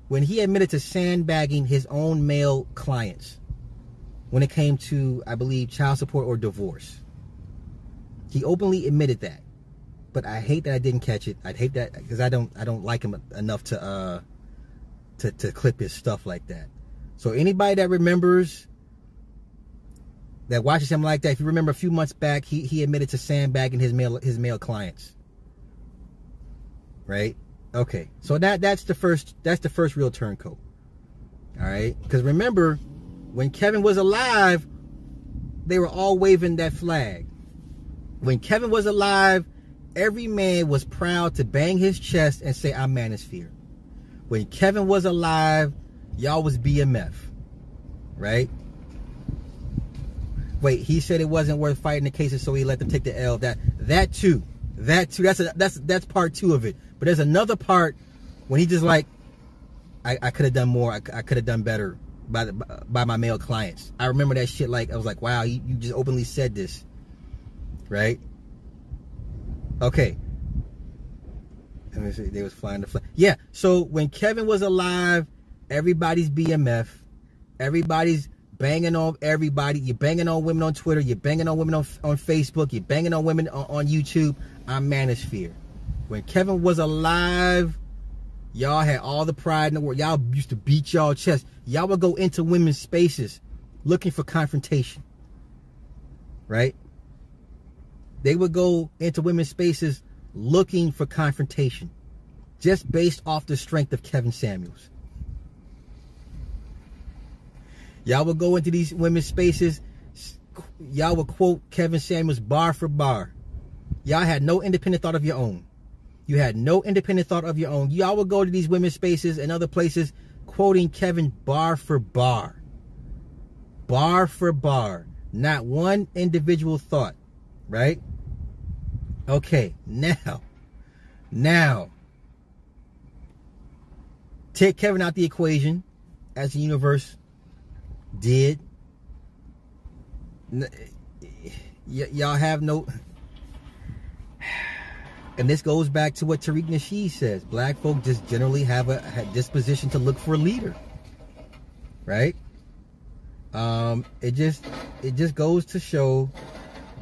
when he admitted to sandbagging his own male clients when it came to, I believe, child support or divorce. He openly admitted that. But I hate that I didn't catch it. I'd hate that because I don't I don't like him enough to uh to, to clip his stuff like that. So anybody that remembers that watches him like that, if you remember a few months back, he, he admitted to sandbagging his male his male clients. Right? Okay, so that that's the first that's the first real turncoat. All right, because remember, when Kevin was alive, they were all waving that flag. When Kevin was alive, every man was proud to bang his chest and say, "I'm Manosphere." When Kevin was alive, y'all was BMF, right? Wait, he said it wasn't worth fighting the cases, so he let them take the L. That that too, that too. That's a, that's that's part two of it. But there's another part when he just like, I, I could have done more. I, I could have done better by the, by my male clients. I remember that shit. Like I was like, wow, you, you just openly said this, right? Okay. Let me see. They was flying the flag. Yeah. So when Kevin was alive, everybody's BMF. Everybody's banging on everybody. You're banging on women on Twitter. You're banging on women on, on Facebook. You're banging on women on, on YouTube. I'm Manosphere. When Kevin was alive, y'all had all the pride in the world. Y'all used to beat y'all chest. Y'all would go into women's spaces looking for confrontation. Right? They would go into women's spaces looking for confrontation just based off the strength of Kevin Samuels. Y'all would go into these women's spaces, y'all would quote Kevin Samuels bar for bar. Y'all had no independent thought of your own. You had no independent thought of your own. Y'all would go to these women's spaces and other places quoting Kevin bar for bar. Bar for bar. Not one individual thought, right? Okay, now, now, take Kevin out the equation as the universe did. Y- y'all have no and this goes back to what Tariq Nasheed says. Black folk just generally have a, a disposition to look for a leader. Right? Um, it just it just goes to show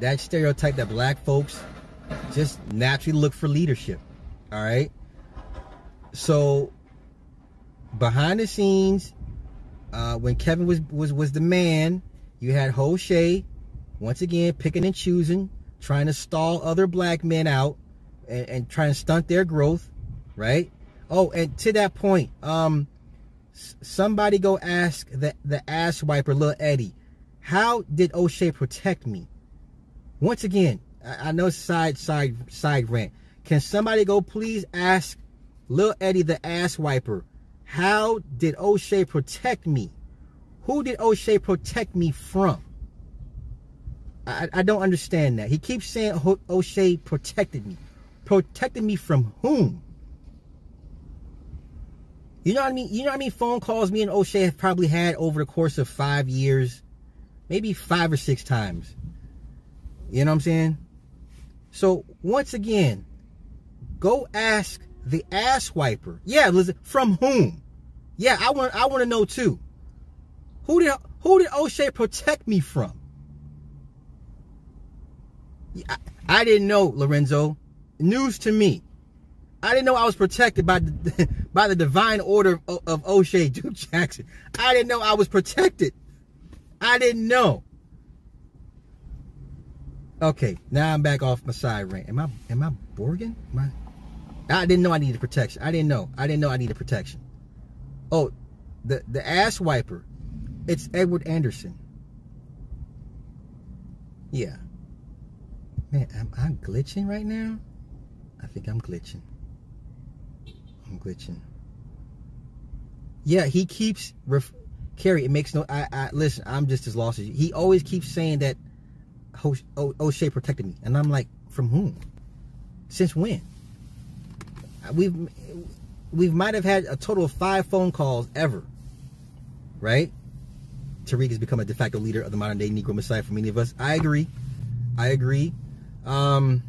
that stereotype that black folks just naturally look for leadership. All right. So behind the scenes, uh, when Kevin was was was the man, you had Hoshay once again picking and choosing, trying to stall other black men out and, and try and stunt their growth, right? Oh, and to that point, um, somebody go ask the the ass wiper, little Eddie, how did O'Shea protect me? Once again, I, I know side side side rant. Can somebody go please ask little Eddie the ass wiper, how did O'Shea protect me? Who did O'Shea protect me from? I, I don't understand that. He keeps saying O'Shea protected me. Protecting me from whom? You know what I mean? You know what I mean? Phone calls me and O'Shea have probably had over the course of five years, maybe five or six times. You know what I'm saying? So once again, go ask the ass wiper. Yeah, listen, from whom? Yeah, I want I want to know too. Who did who did O'Shea protect me from? I, I didn't know, Lorenzo. News to me. I didn't know I was protected by the, by the divine order of, of O'Shea Duke Jackson. I didn't know I was protected. I didn't know. Okay, now I'm back off my side rant. Am I am I Borgen? Am I, I didn't know I needed protection. I didn't know. I didn't know I needed protection. Oh, the the ass wiper. It's Edward Anderson. Yeah. Man, am I glitching right now? I think I'm glitching. I'm glitching. Yeah, he keeps ref- Carrie. It makes no. I, I listen. I'm just as lost as you. He always keeps saying that O'Shea protected me, and I'm like, from whom? Since when? We've we might have had a total of five phone calls ever, right? Tariq has become a de facto leader of the modern day Negro Messiah for many of us. I agree. I agree. Um,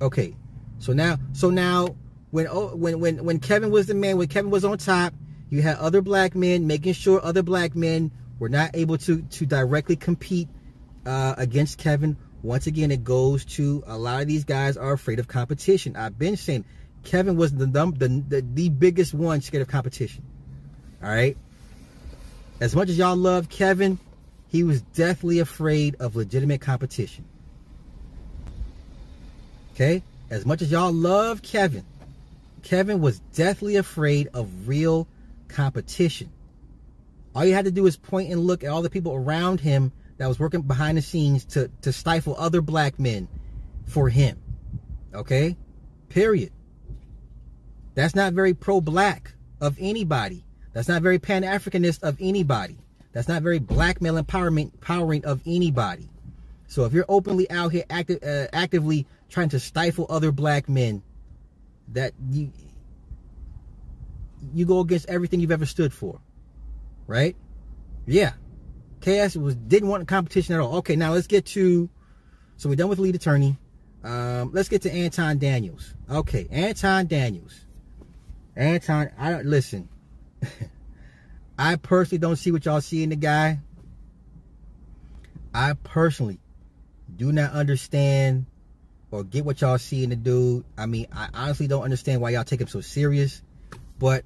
okay, so now, so now, when when when when Kevin was the man, when Kevin was on top, you had other black men making sure other black men were not able to to directly compete uh, against Kevin. Once again, it goes to a lot of these guys are afraid of competition. I've been saying Kevin was the the the, the biggest one scared of competition. All right. As much as y'all love Kevin, he was deathly afraid of legitimate competition. Okay? As much as y'all love Kevin, Kevin was deathly afraid of real competition. All you had to do is point and look at all the people around him that was working behind the scenes to, to stifle other black men for him. Okay? Period. That's not very pro black of anybody. That's not very pan Africanist of anybody. That's not very black male empowerment empowering of anybody. So if you're openly out here active, uh, actively trying to stifle other black men, that you you go against everything you've ever stood for, right? Yeah, KS was didn't want competition at all. Okay, now let's get to. So we're done with lead attorney. Um, let's get to Anton Daniels. Okay, Anton Daniels. Anton, I don't listen. I personally don't see what y'all see in the guy. I personally do not understand or get what y'all see in the dude. I mean, I honestly don't understand why y'all take him so serious. But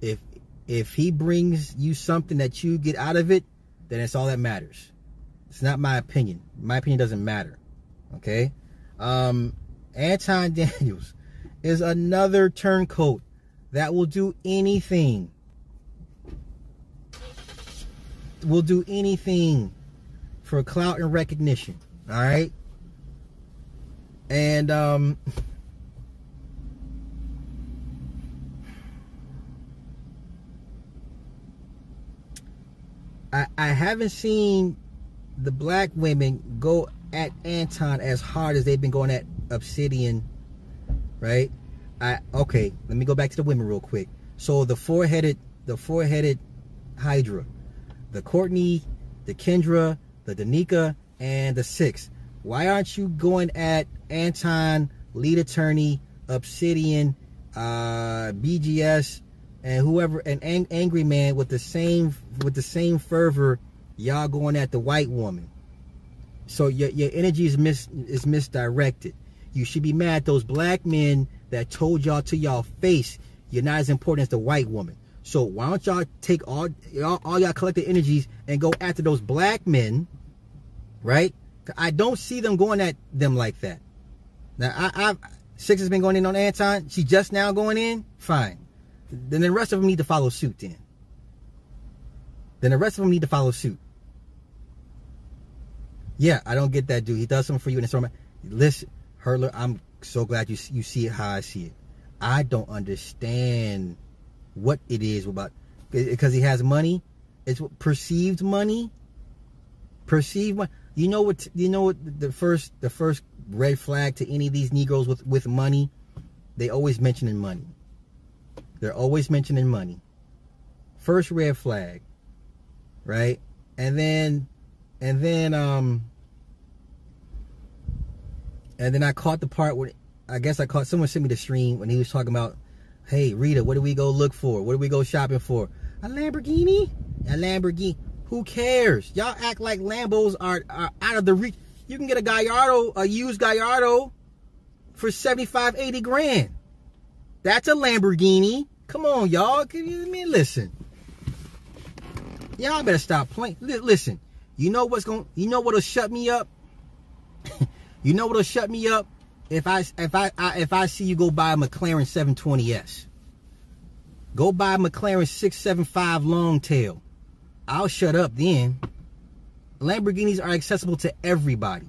if if he brings you something that you get out of it, then it's all that matters. It's not my opinion. My opinion doesn't matter. Okay? Um Anton Daniels is another turncoat that will do anything. Will do anything for clout and recognition. All right. And um, I, I haven't seen the black women go at Anton as hard as they've been going at Obsidian, right? I okay. Let me go back to the women real quick. So the four-headed, the four-headed Hydra, the Courtney, the Kendra, the Danica, and the six. Why aren't you going at Anton, lead attorney, Obsidian, uh, BGS, and whoever, an ang- angry man with the same with the same fervor y'all going at the white woman? So your your energy is mis is misdirected. You should be mad at those black men that told y'all to y'all face you're not as important as the white woman. So why don't y'all take all y'all all y'all collective energies and go after those black men, right? I don't see them going at them like that. Now I, I six has been going in on Anton. She just now going in. Fine. Then the rest of them need to follow suit. Then. Then the rest of them need to follow suit. Yeah, I don't get that dude. He does something for you, and it's from listen, Hurler. I'm so glad you you see it how I see it. I don't understand what it is about because he has money. It's perceived money. Perceived money. You know what? You know what? The first the first red flag to any of these Negroes with with money, they always mentioning money. They're always mentioning money. First red flag, right? And then, and then, um, and then I caught the part where I guess I caught someone sent me the stream when he was talking about, hey Rita, what do we go look for? What do we go shopping for? A Lamborghini? A Lamborghini? Who cares? Y'all act like Lambos are, are out of the reach. You can get a Gallardo, a used Gallardo, for 75, 80 grand. That's a Lamborghini. Come on, y'all. Can you I mean listen? Y'all better stop playing. Listen, you know what's going you know what'll shut me up? you know what'll shut me up? If I if I, I if I see you go buy a McLaren 720S. Go buy a McLaren 675 long tail. I'll shut up then. Lamborghinis are accessible to everybody.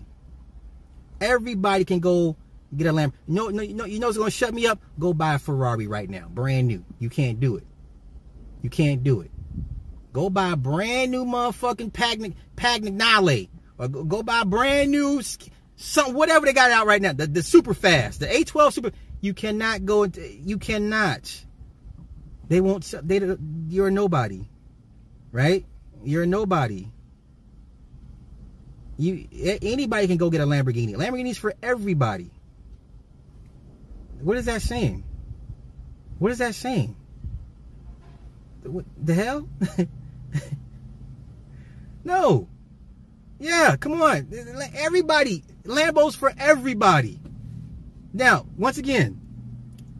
Everybody can go get a Lamb. No, no, you know, what's gonna shut me up? Go buy a Ferrari right now, brand new. You can't do it. You can't do it. Go buy a brand new motherfucking Pagani, Pagnale, or go, go buy a brand new some whatever they got out right now. The, the super fast, the A12 super. You cannot go. Into, you cannot. They won't. They. You're nobody, right? You're a nobody. You anybody can go get a Lamborghini. Lamborghinis for everybody. What is that saying? What is that saying? What the hell? no. Yeah, come on. Everybody. Lambos for everybody. Now, once again,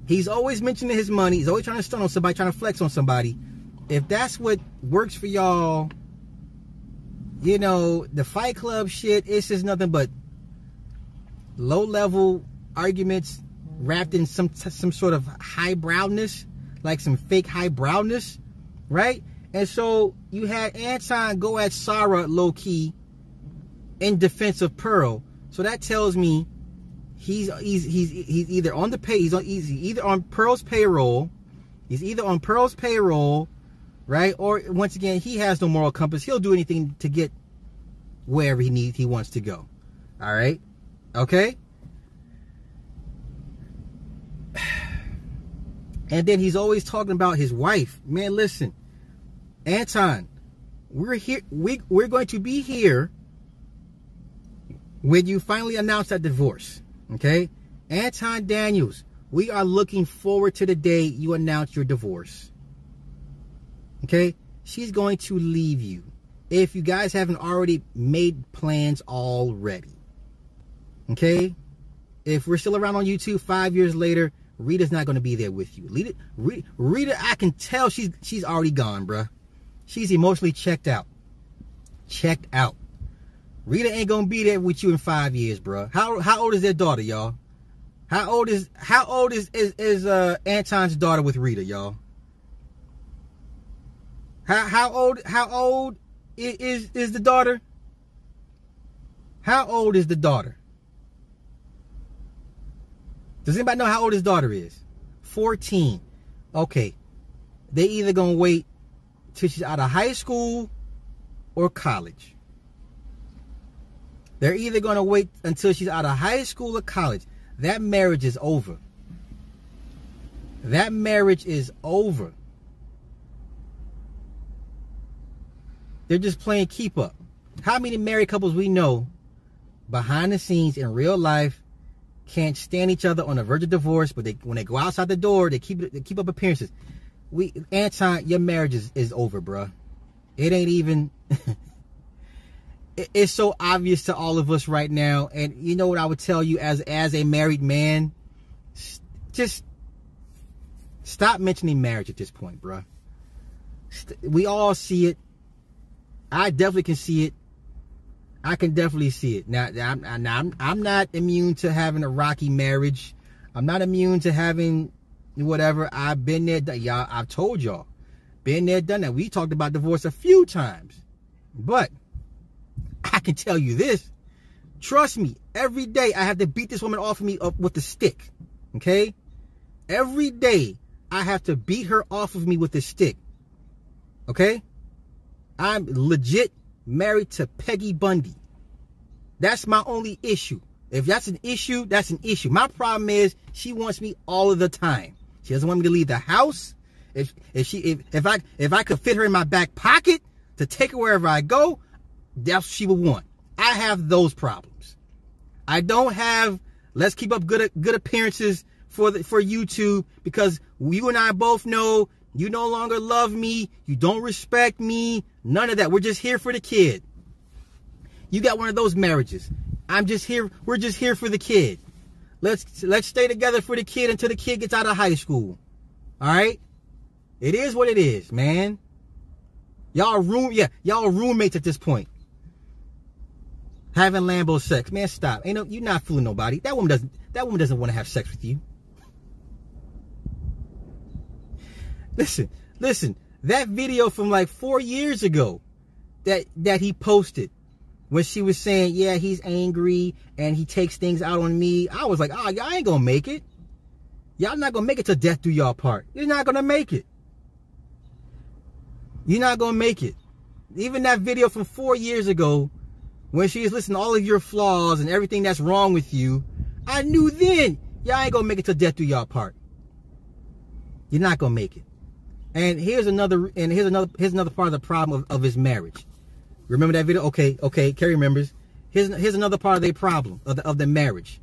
he's always mentioning his money. He's always trying to stun on somebody, trying to flex on somebody. If that's what works for y'all, you know, the Fight Club shit, it's just nothing but low level arguments wrapped in some some sort of highbrowness, like some fake highbrowness, right? And so you had Anton go at Sarah low key in defense of Pearl. So that tells me he's he's he's he's either on the pay he's on he's either on Pearl's payroll, he's either on Pearl's payroll, right? Or once again, he has no moral compass. He'll do anything to get wherever he needs he wants to go. All right? Okay? And then he's always talking about his wife. Man, listen, Anton, we're here. We we're going to be here when you finally announce that divorce. Okay, Anton Daniels, we are looking forward to the day you announce your divorce. Okay, she's going to leave you if you guys haven't already made plans already. Okay, if we're still around on YouTube five years later Rita's not going to be there with you. Rita, Rita, I can tell she's she's already gone, bruh. She's emotionally checked out. Checked out. Rita ain't gonna be there with you in five years, bruh. How how old is their daughter, y'all? How old is how old is is, is uh Anton's daughter with Rita, y'all? How how old how old is, is the daughter? How old is the daughter? Does anybody know how old his daughter is? 14. Okay. They either gonna wait till she's out of high school or college. They're either gonna wait until she's out of high school or college. That marriage is over. That marriage is over. They're just playing keep up. How many married couples we know behind the scenes in real life can't stand each other on the verge of divorce, but they when they go outside the door, they keep they keep up appearances. We Anton, your marriage is, is over, bruh. It ain't even. it's so obvious to all of us right now, and you know what I would tell you as as a married man, just stop mentioning marriage at this point, bruh. We all see it. I definitely can see it. I can definitely see it. Now, I'm, I'm, I'm not immune to having a rocky marriage. I'm not immune to having whatever. I've been there. Y'all, I've told y'all. Been there, done that. We talked about divorce a few times. But I can tell you this. Trust me, every day I have to beat this woman off of me up with a stick. Okay? Every day I have to beat her off of me with a stick. Okay? I'm legit married to Peggy Bundy. That's my only issue. If that's an issue, that's an issue. My problem is she wants me all of the time. She doesn't want me to leave the house. if if she if, if I if I could fit her in my back pocket to take her wherever I go, that's what she would want. I have those problems. I don't have let's keep up good good appearances for the for YouTube because you and I both know you no longer love me, you don't respect me, none of that. We're just here for the kid. You got one of those marriages. I'm just here, we're just here for the kid. Let's let's stay together for the kid until the kid gets out of high school. All right? It is what it is, man. Y'all room yeah, y'all roommates at this point having Lambo sex. Man, stop. Ain't no you're not fooling nobody. That woman doesn't that woman doesn't want to have sex with you. Listen, listen, that video from like four years ago that that he posted when she was saying, yeah, he's angry and he takes things out on me. I was like, oh, y'all ain't gonna make it. Y'all not gonna make it to death do y'all part. You're not gonna make it. You're not gonna make it. Even that video from four years ago when she she's listing all of your flaws and everything that's wrong with you, I knew then y'all ain't gonna make it to death do y'all part. You're not gonna make it. And here's another and here's another here's another part of the problem of, of his marriage. Remember that video? Okay, okay, Carrie remembers. Here's here's another part of their problem of the of the marriage,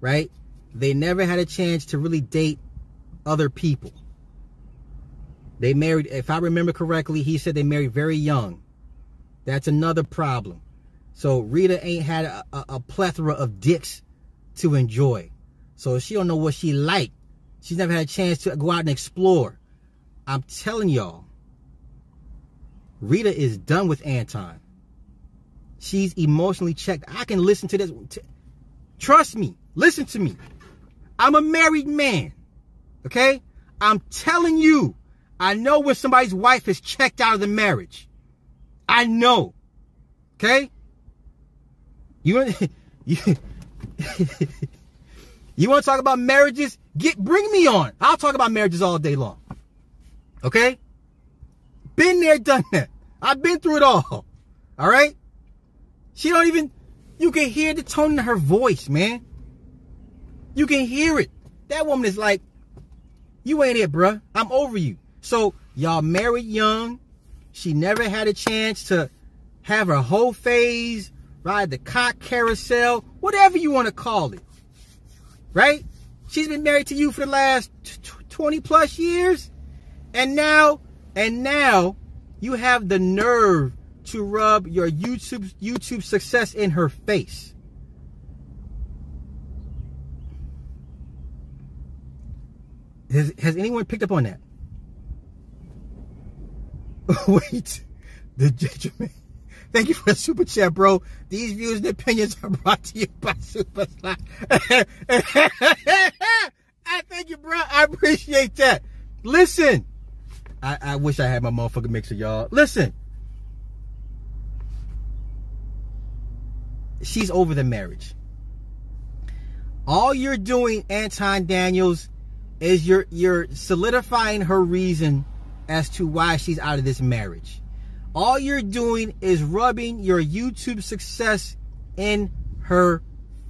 right? They never had a chance to really date other people. They married, if I remember correctly, he said they married very young. That's another problem. So Rita ain't had a, a, a plethora of dicks to enjoy. So she don't know what she like. She's never had a chance to go out and explore. I'm telling y'all, Rita is done with Anton. She's emotionally checked. I can listen to this. Trust me. Listen to me. I'm a married man. Okay? I'm telling you, I know when somebody's wife is checked out of the marriage. I know. Okay? You you, you want to talk about marriages? Get bring me on. I'll talk about marriages all day long. Okay? Been there, done that. I've been through it all. All right? She don't even you can hear the tone in her voice, man. You can hear it. That woman is like, you ain't it, bruh. I'm over you. So y'all married young. She never had a chance to have her whole phase ride the cock carousel, whatever you want to call it. Right? She's been married to you for the last 20 plus years. And now, and now you have the nerve to rub your YouTube YouTube success in her face. Has, has anyone picked up on that? Wait, the judgment. Thank you for the super chat, bro. These views and opinions are brought to you by Supa Sly. I thank you, bro. I appreciate that. Listen, I, I wish I had my motherfucking mixer, y'all. Listen, she's over the marriage. All you're doing, Anton Daniels, is you're you're solidifying her reason as to why she's out of this marriage. All you're doing is rubbing your YouTube success in her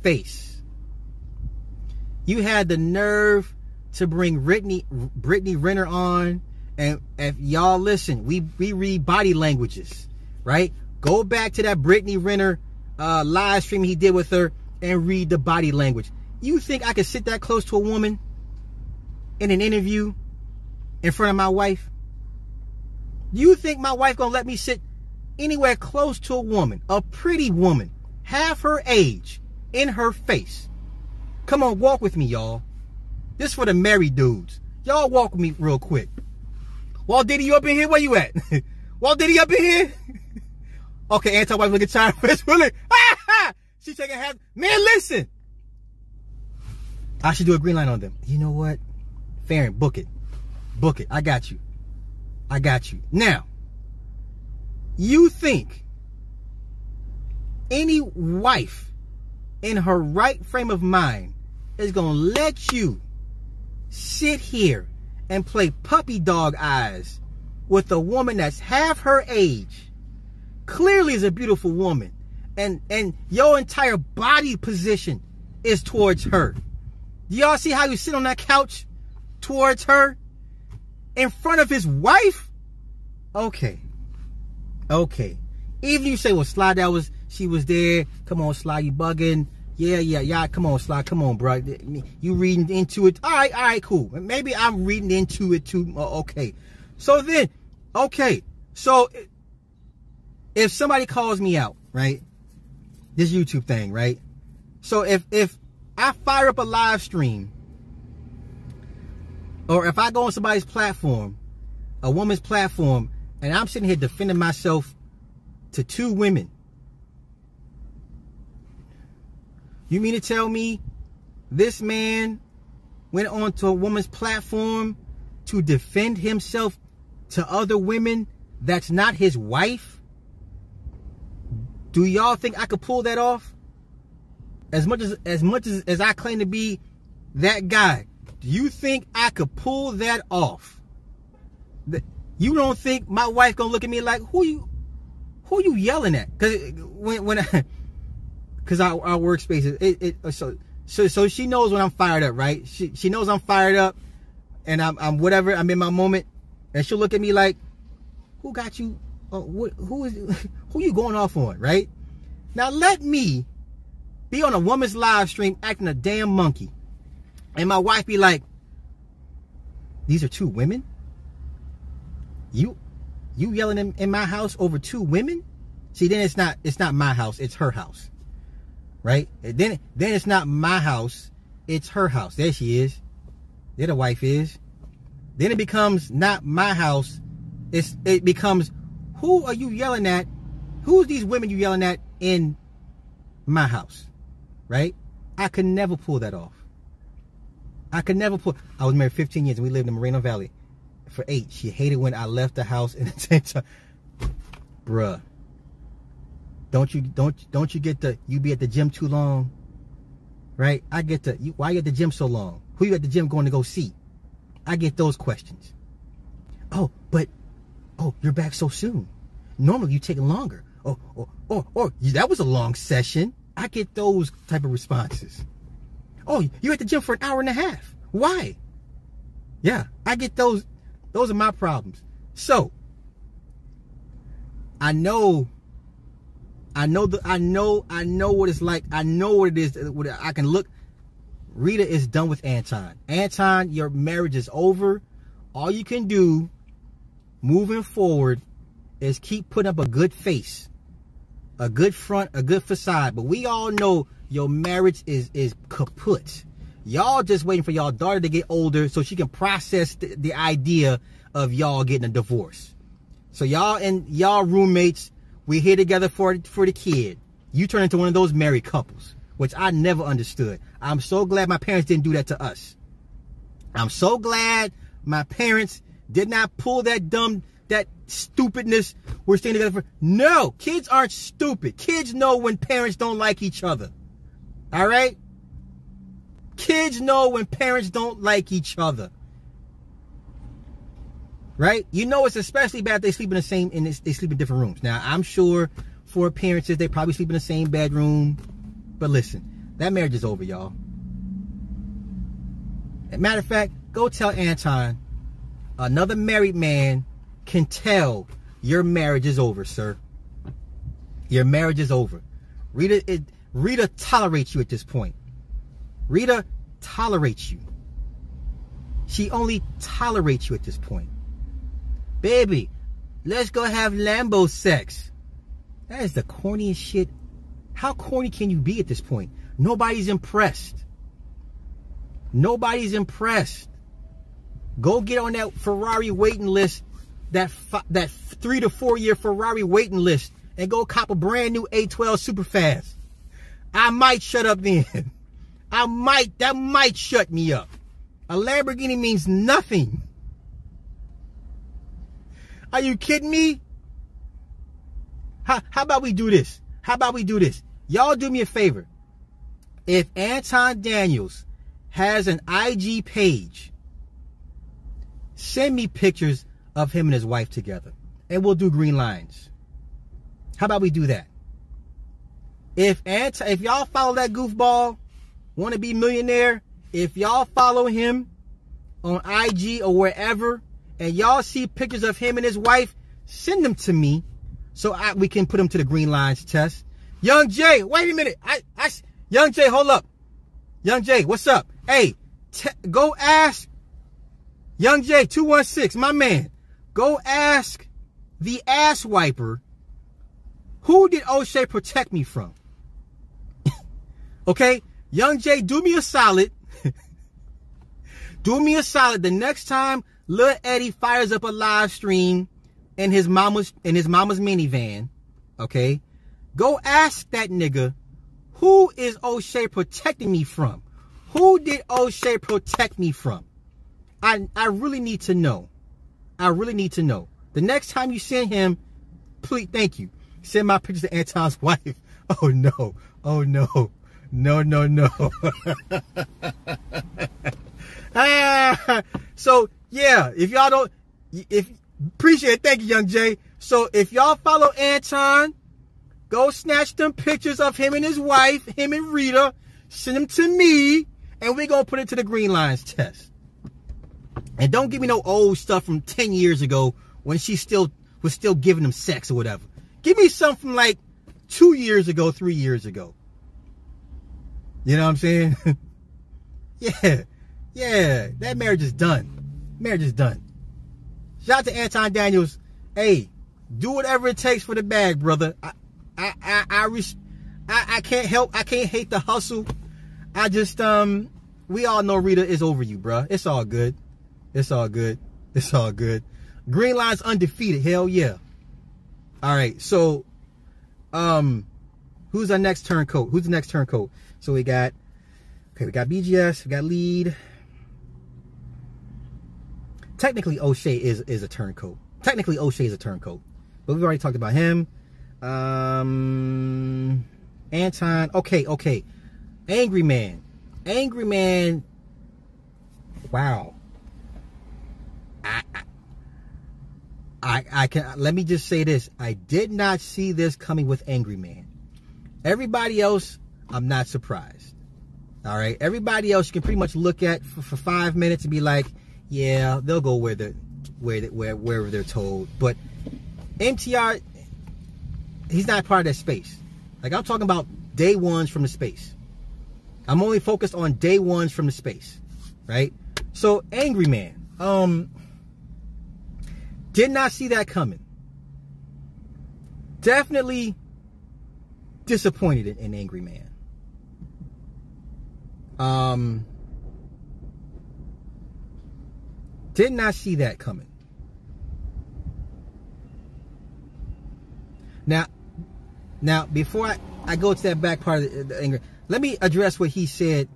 face. You had the nerve to bring Brittany Brittany Renner on, and if y'all listen, we we read body languages, right? Go back to that Brittany Renner uh, live stream he did with her and read the body language. You think I could sit that close to a woman in an interview in front of my wife? You think my wife gonna let me sit anywhere close to a woman, a pretty woman, half her age, in her face? Come on, walk with me, y'all. This for the married dudes. Y'all walk with me real quick. Walt Diddy, you up in here? Where you at? Walt Diddy up in here? okay, anti-wife looking tired. It's really, she her head. Man, listen. I should do a green line on them. You know what? Farron, book it. Book it. I got you. I got you. Now, you think any wife in her right frame of mind is going to let you sit here and play puppy dog eyes with a woman that's half her age, clearly is a beautiful woman, and, and your entire body position is towards her. Do y'all see how you sit on that couch towards her? in front of his wife? Okay. Okay. Even you say, well, Sly, that was, she was there. Come on, Sly, you bugging. Yeah, yeah, yeah. Come on, Sly. Come on, bro. You reading into it. All right, all right, cool. Maybe I'm reading into it too. Uh, okay. So then, okay. So if somebody calls me out, right? This YouTube thing, right? So if if I fire up a live stream or if I go on somebody's platform, a woman's platform, and I'm sitting here defending myself to two women, you mean to tell me this man went onto a woman's platform to defend himself to other women that's not his wife? Do y'all think I could pull that off? As much as as much as, as I claim to be that guy, do you think I could pull that off? You don't think my wife gonna look at me like who you who you yelling at? Cause when when I, cause our, our workspace is it, it so so so she knows when I'm fired up, right? She she knows I'm fired up and I'm I'm whatever, I'm in my moment, and she'll look at me like, who got you uh, what, who is who you going off on, right? Now let me be on a woman's live stream acting a damn monkey. And my wife be like, these are two women? You you yelling in, in my house over two women? See, then it's not it's not my house, it's her house. Right? And then then it's not my house, it's her house. There she is. There the wife is. Then it becomes not my house. It's it becomes who are you yelling at? Who's these women you yelling at in my house? Right? I could never pull that off. I could never pull. I was married 15 years and we lived in Moreno Valley for eight. She hated when I left the house and the time. Bruh. Don't you don't don't you get the you be at the gym too long? Right? I get the you, why you at the gym so long? Who you at the gym going to go see? I get those questions. Oh, but oh, you're back so soon. Normally you take longer. Oh, or, or, or that was a long session. I get those type of responses. Oh, you're at the gym for an hour and a half. Why? Yeah, I get those. Those are my problems. So, I know, I know the, I know, I know what it's like. I know what it is. What I can look. Rita is done with Anton. Anton, your marriage is over. All you can do moving forward is keep putting up a good face, a good front, a good facade. But we all know your marriage is is kaput. Y'all just waiting for y'all daughter to get older so she can process the, the idea of y'all getting a divorce. So y'all and y'all roommates, we here together for for the kid. You turn into one of those married couples, which I never understood. I'm so glad my parents didn't do that to us. I'm so glad my parents did not pull that dumb, that stupidness. We're staying together for. No, kids aren't stupid. Kids know when parents don't like each other. All right? Kids know when parents don't like each other. Right? You know it's especially bad they sleep in the same in they sleep in different rooms. Now, I'm sure for appearances they probably sleep in the same bedroom. But listen, that marriage is over, y'all. Matter of fact, go tell Anton another married man can tell your marriage is over, sir. Your marriage is over. Rita, it, Rita tolerates you at this point. Rita tolerates you. She only tolerates you at this point. Baby, let's go have Lambo sex. That is the corniest shit. How corny can you be at this point? Nobody's impressed. Nobody's impressed. Go get on that Ferrari waiting list, that that three to four year Ferrari waiting list, and go cop a brand new 812 Superfast. I might shut up then. I might, that might shut me up. A Lamborghini means nothing. Are you kidding me? How, how about we do this? How about we do this? Y'all do me a favor. If Anton Daniels has an IG page, send me pictures of him and his wife together. And we'll do green lines. How about we do that? If Ant- if y'all follow that goofball, want to be millionaire, if y'all follow him on IG or wherever, and y'all see pictures of him and his wife, send them to me so I, we can put them to the green lines test. Young Jay, wait a minute. I, I, Young Jay, hold up. Young Jay, what's up? Hey, go ask Young Jay 216, my man. Go ask the ass wiper who did O'Shea protect me from? okay, Young Jay, do me a solid. do me a solid. The next time Lil Eddie fires up a live stream in his mama's in his mama's minivan, okay, go ask that nigga who is O'Shea protecting me from? Who did O'Shea protect me from? I I really need to know. I really need to know. The next time you send him, please thank you. Send my pictures to Anton's wife. Oh no. Oh no. No, no, no. ah, so yeah, if y'all don't if appreciate it, thank you, young Jay. So if y'all follow Anton, go snatch them pictures of him and his wife, him and Rita, send them to me, and we gonna put it to the Green Lines test. And don't give me no old stuff from 10 years ago when she still was still giving him sex or whatever. Give me something from like two years ago, three years ago. You know what I'm saying? yeah. Yeah. That marriage is done. Marriage is done. Shout out to Anton Daniels. Hey, do whatever it takes for the bag, brother. I I I I, res- I, I can't help I can't hate the hustle. I just um we all know Rita is over you, bruh. It's all good. It's all good. It's all good. Green Line's undefeated. Hell yeah. All right. So, um, who's our next turncoat? Who's the next turncoat? So we got, okay, we got BGS, we got lead. Technically, O'Shea is is a turncoat. Technically, O'Shea is a turncoat, but we've already talked about him. Um, Anton. Okay, okay. Angry Man. Angry Man. Wow. I, I I, can let me just say this. I did not see this coming with Angry Man. Everybody else, I'm not surprised. All right. Everybody else you can pretty much look at for, for five minutes and be like, yeah, they'll go where the where they, where wherever they're told. But MTR, he's not part of that space. Like I'm talking about day ones from the space. I'm only focused on day ones from the space, right? So Angry Man, um, did not see that coming. Definitely disappointed in, in Angry Man. Um, did not I see that coming. Now, now before I, I go to that back part of the, the anger, let me address what he said.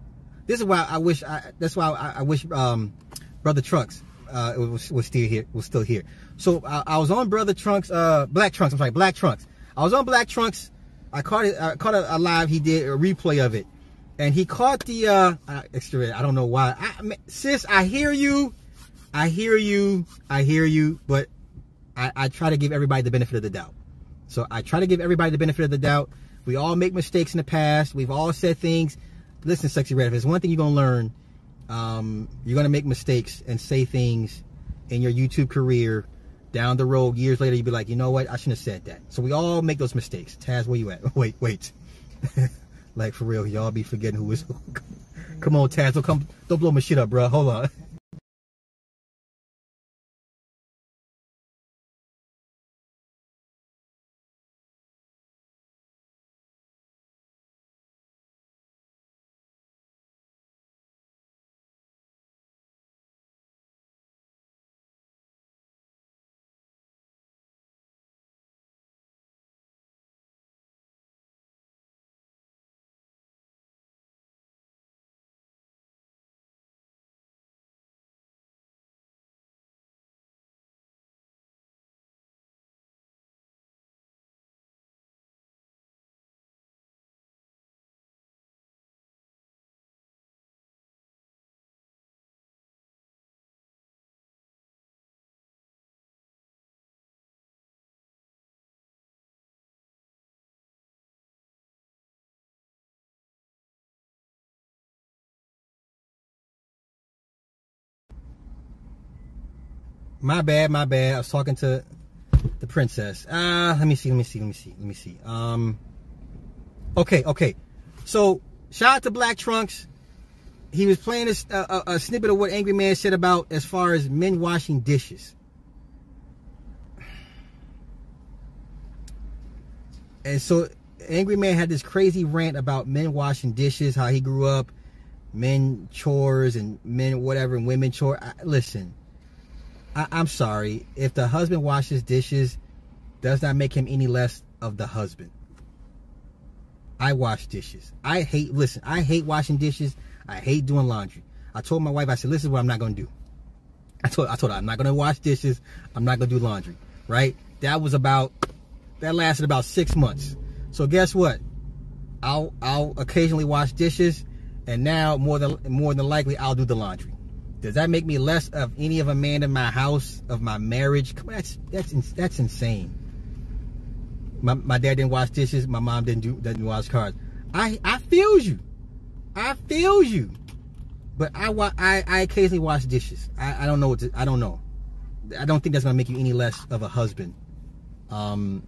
This is why I wish. I, that's why I, I wish um, brother Trunks uh, was, was still here. Was still here. So I, I was on brother Trunks, uh, Black Trunks. I'm sorry, Black Trunks. I was on Black Trunks. I caught it. I caught a, a live. He did a replay of it, and he caught the uh, extra. I don't know why. I, sis, I hear you. I hear you. I hear you. But I, I try to give everybody the benefit of the doubt. So I try to give everybody the benefit of the doubt. We all make mistakes in the past. We've all said things. Listen, Sexy Red, if there's one thing you're going to learn, um, you're going to make mistakes and say things in your YouTube career down the road, years later, You'd be like, you know what? I shouldn't have said that. So we all make those mistakes. Taz, where you at? Wait, wait. like, for real, y'all be forgetting who is who. come on, Taz. Don't, come, don't blow my shit up, bro. Hold on. My bad, my bad. I was talking to the princess. Ah, uh, let me see, let me see, let me see, let me see. Um, okay, okay. So shout out to Black Trunks. He was playing a, a, a snippet of what Angry Man said about as far as men washing dishes. And so Angry Man had this crazy rant about men washing dishes, how he grew up, men chores and men whatever, and women chore. Listen, I, I'm sorry. If the husband washes dishes, does not make him any less of the husband. I wash dishes. I hate, listen, I hate washing dishes. I hate doing laundry. I told my wife, I said, this is what I'm not going to do. I told, I told her, I'm not going to wash dishes. I'm not going to do laundry. Right? That was about, that lasted about six months. So guess what? I'll, I'll occasionally wash dishes. And now more than, more than likely, I'll do the laundry. Does that make me less of any of a man in my house of my marriage? Come on, that's that's that's insane. My, my dad didn't wash dishes. My mom didn't do didn't wash cars. I I feel you. I feel you. But I I I occasionally wash dishes. I, I don't know what to, I don't know. I don't think that's gonna make you any less of a husband. Um.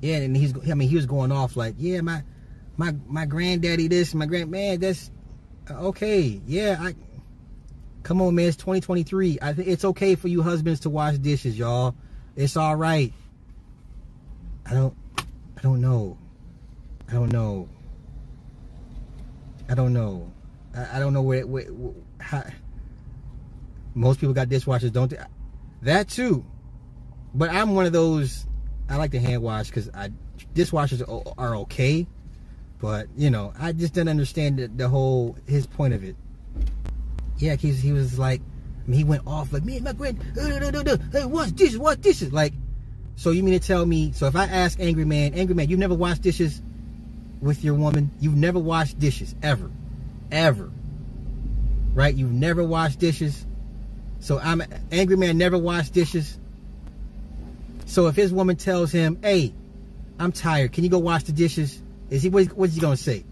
Yeah, and he's I mean he was going off like yeah my my my granddaddy this my grand man that's okay, yeah, I come on, man. It's 2023. I think it's okay for you husbands to wash dishes, y'all. It's all right. I don't, I don't know. I don't know. I don't know. I, I don't know where, where, where how, most people got dishwashers, don't they? That too. But I'm one of those. I like to hand wash because I dishwashers are, are okay but you know, I just didn't understand the, the whole his point of it. Yeah, he, he was like, I mean, he went off like me and my grand, uh, uh, hey, what's dishes? What dishes? Like, so you mean to tell me? So if I ask Angry Man, Angry Man, you've never washed dishes with your woman? You've never washed dishes ever, ever, right? You've never washed dishes. So I'm Angry Man never washed dishes. So if his woman tells him, "Hey, I'm tired. Can you go wash the dishes?" Is he what, what's he gonna say?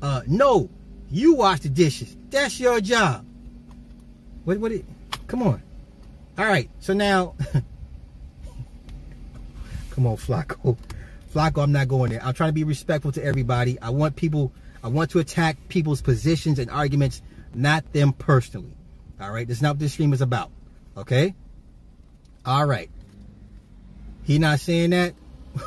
Uh, no, you wash the dishes. That's your job. What? What? It, come on. All right. So now, come on, Flacco. Flacco, I'm not going there. I'm trying to be respectful to everybody. I want people. I want to attack people's positions and arguments, not them personally. All right. That's not what this stream is about. Okay. All right. He not saying that.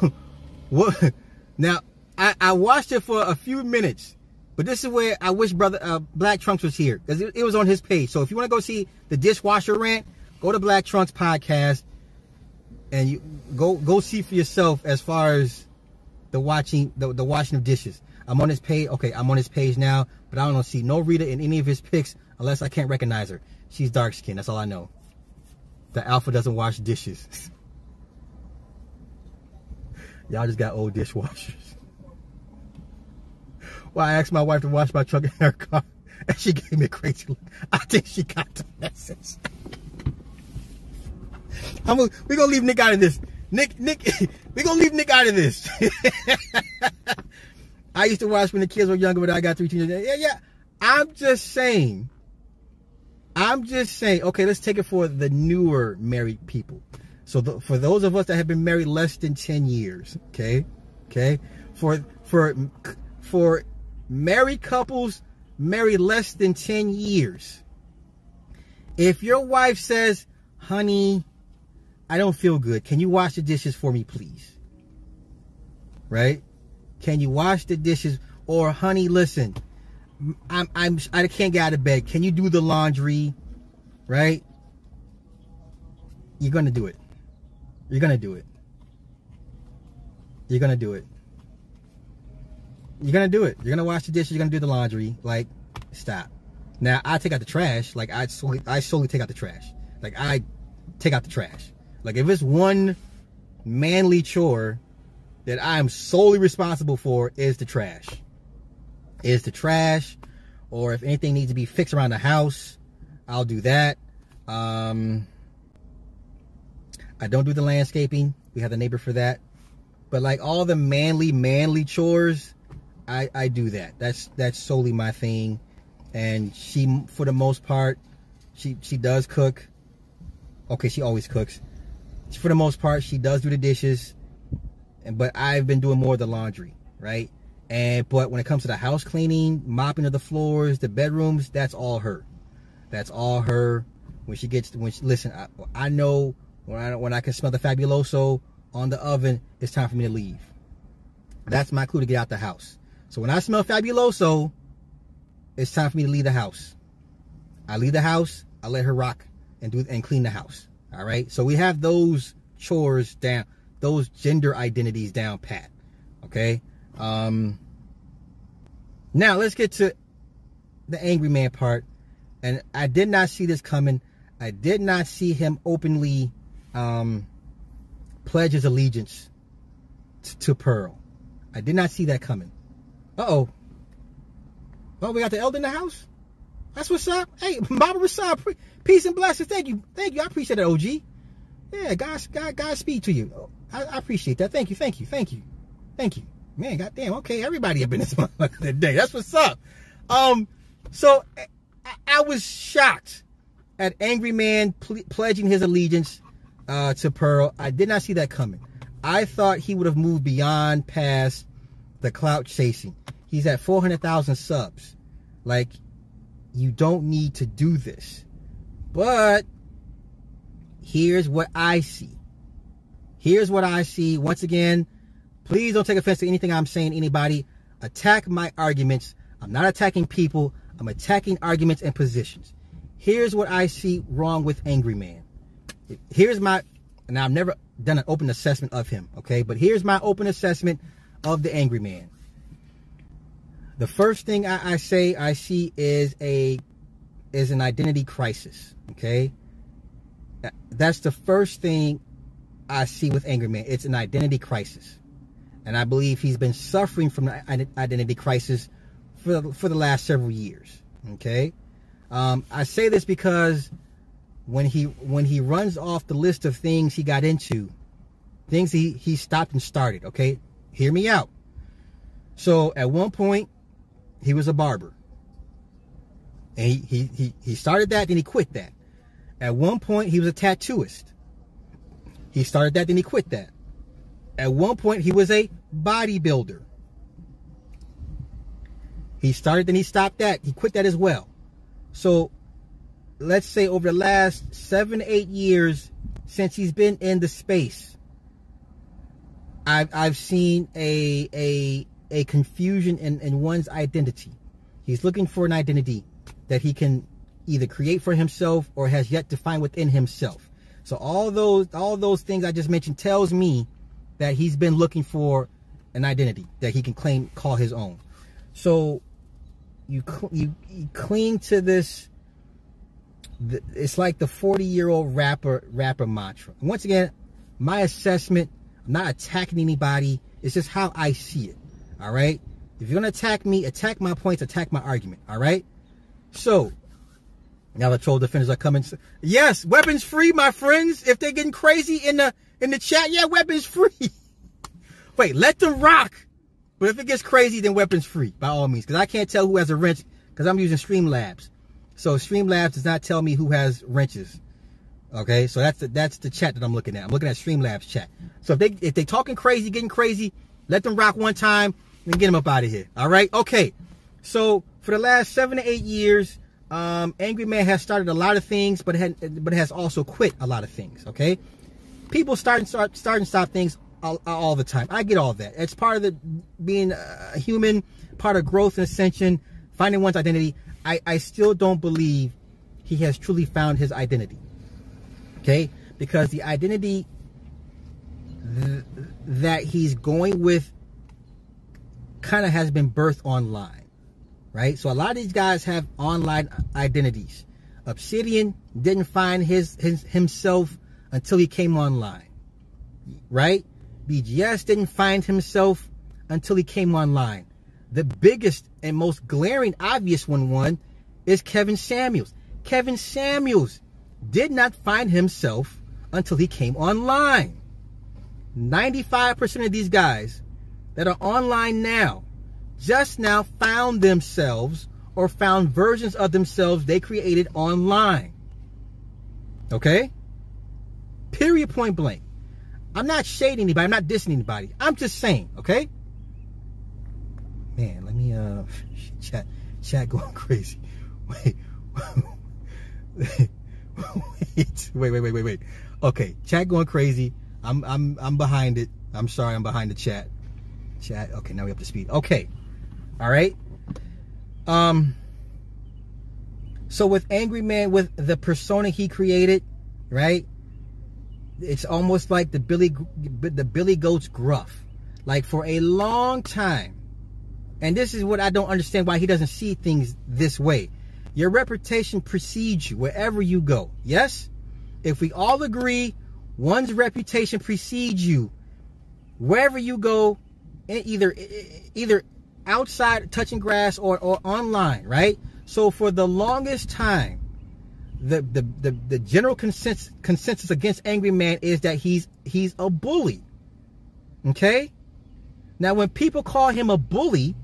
what? Now I, I watched it for a few minutes, but this is where I wish brother uh, Black Trunks was here because it, it, was on his page. So if you want to go see the dishwasher rant, go to Black Trunks podcast and you go go see for yourself as far as the watching the, the washing of dishes. I'm on his page. Okay, I'm on his page now, but I don't see no Rita in any of his pics unless I can't recognize her. She's dark skinned. That's all I know. The alpha doesn't wash dishes. Y'all just got old dishwashers. Well, I asked my wife to wash my truck in her car, and she gave me a crazy look. I think she got the message. I'm gonna, we're gonna leave Nick out of this. Nick, Nick, we're gonna leave Nick out of this. I used to watch when the kids were younger, but I got three teenagers. Yeah, yeah. I'm just saying. I'm just saying. Okay, let's take it for the newer married people. So the, for those of us that have been married less than 10 years, okay, okay, for for for married couples marry less than 10 years. If your wife says, honey, I don't feel good. Can you wash the dishes for me, please? Right? Can you wash the dishes? Or, honey, listen, I'm, I'm, I can't get out of bed. Can you do the laundry? Right? You're going to do it. You're going to do it. You're going to do it you're gonna do it. You're gonna wash the dishes. You're gonna do the laundry. Like, stop. Now I take out the trash. Like I solely, I solely take out the trash. Like I take out the trash. Like if it's one manly chore that I am solely responsible for is the trash. Is the trash, or if anything needs to be fixed around the house, I'll do that. Um, I don't do the landscaping. We have the neighbor for that. But like all the manly, manly chores, I, I do that. That's that's solely my thing. And she, for the most part, she she does cook. Okay, she always cooks. For the most part, she does do the dishes, and but I've been doing more of the laundry, right? And but when it comes to the house cleaning, mopping of the floors, the bedrooms, that's all her. That's all her. When she gets when she listen, I, I know when I when I can smell the fabuloso on the oven, it's time for me to leave. That's my clue to get out the house. So when I smell fabuloso, it's time for me to leave the house. I leave the house, I let her rock and do and clean the house. All right. So we have those chores down, those gender identities down pat. Okay. Um now let's get to the angry man part. And I did not see this coming. I did not see him openly um pledge his allegiance to Pearl. I did not see that coming. Uh oh. We got the elder in the house? That's what's up. Hey, Baba Rasad, peace and blessings. Thank you. Thank you. I appreciate that, OG. Yeah, God, God, God speed to you. I, I, appreciate that. Thank you. Thank you. Thank you. Thank you. Man, goddamn. Okay, everybody up in this today. That's what's up. Um, so I, I was shocked at Angry Man ple- pledging his allegiance uh, to Pearl. I did not see that coming. I thought he would have moved beyond past the clout chasing. He's at 400,000 subs. Like, you don't need to do this. But here's what I see. Here's what I see. Once again, please don't take offense to anything I'm saying, anybody. Attack my arguments. I'm not attacking people. I'm attacking arguments and positions. Here's what I see wrong with Angry Man. Here's my, and I've never done an open assessment of him, okay? But here's my open assessment of the Angry Man. The first thing I, I say I see is a is an identity crisis. Okay, that's the first thing I see with Angry Man. It's an identity crisis, and I believe he's been suffering from the identity crisis for for the last several years. Okay, um, I say this because when he when he runs off the list of things he got into, things he he stopped and started. Okay, hear me out. So at one point he was a barber. And he, he, he, he started that, then he quit that. At one point, he was a tattooist. He started that, then he quit that. At one point, he was a bodybuilder. He started, then he stopped that. He quit that as well. So, let's say over the last seven, eight years since he's been in the space, I've, I've seen a, a, a confusion in, in one's identity. He's looking for an identity that he can either create for himself or has yet to find within himself. So all those all those things I just mentioned tells me that he's been looking for an identity that he can claim call his own. So you you, you cling to this it's like the 40 year old rapper rapper mantra. Once again, my assessment, I'm not attacking anybody. It's just how I see it. All right. If you're going to attack me, attack my points, attack my argument. All right. So now the troll defenders are coming. Yes, weapons free, my friends. If they're getting crazy in the in the chat, yeah, weapons free. Wait, let them rock. But if it gets crazy, then weapons free by all means. Because I can't tell who has a wrench because I'm using Streamlabs. So Streamlabs does not tell me who has wrenches. Okay, so that's the that's the chat that I'm looking at. I'm looking at Streamlabs chat. So if they if they talking crazy, getting crazy, let them rock one time and get them up out of here. All right. Okay. So for the last seven to eight years, um, Angry Man has started a lot of things, but had, but has also quit a lot of things. Okay. People start and start start and stop things all, all the time. I get all that. It's part of the being a human, part of growth and ascension, finding one's identity. I, I still don't believe he has truly found his identity. Okay? Because the identity th- that he's going with kind of has been birthed online, right? So a lot of these guys have online identities. Obsidian didn't find his, his himself until he came online, right? BGS didn't find himself until he came online. The biggest and most glaring obvious one one is Kevin Samuels. Kevin Samuels did not find himself until he came online. 95% of these guys that are online now just now found themselves or found versions of themselves they created online. Okay? Period. Point blank. I'm not shading anybody. I'm not dissing anybody. I'm just saying. Okay. Man, let me uh chat chat going crazy. Wait. wait, wait, wait, wait, wait. wait. Okay, chat going crazy. I'm I'm I'm behind it. I'm sorry, I'm behind the chat. Chat. Okay, now we up to speed. Okay. All right. Um so with Angry Man with the persona he created, right? It's almost like the Billy the Billy Goat's gruff. Like for a long time. And this is what I don't understand why he doesn't see things this way. Your reputation precedes you wherever you go. Yes? If we all agree one's reputation precedes you wherever you go, either either outside touching grass or, or online, right? So for the longest time, the the the, the general consensus, consensus against Angry Man is that he's he's a bully. Okay? Now when people call him a bully,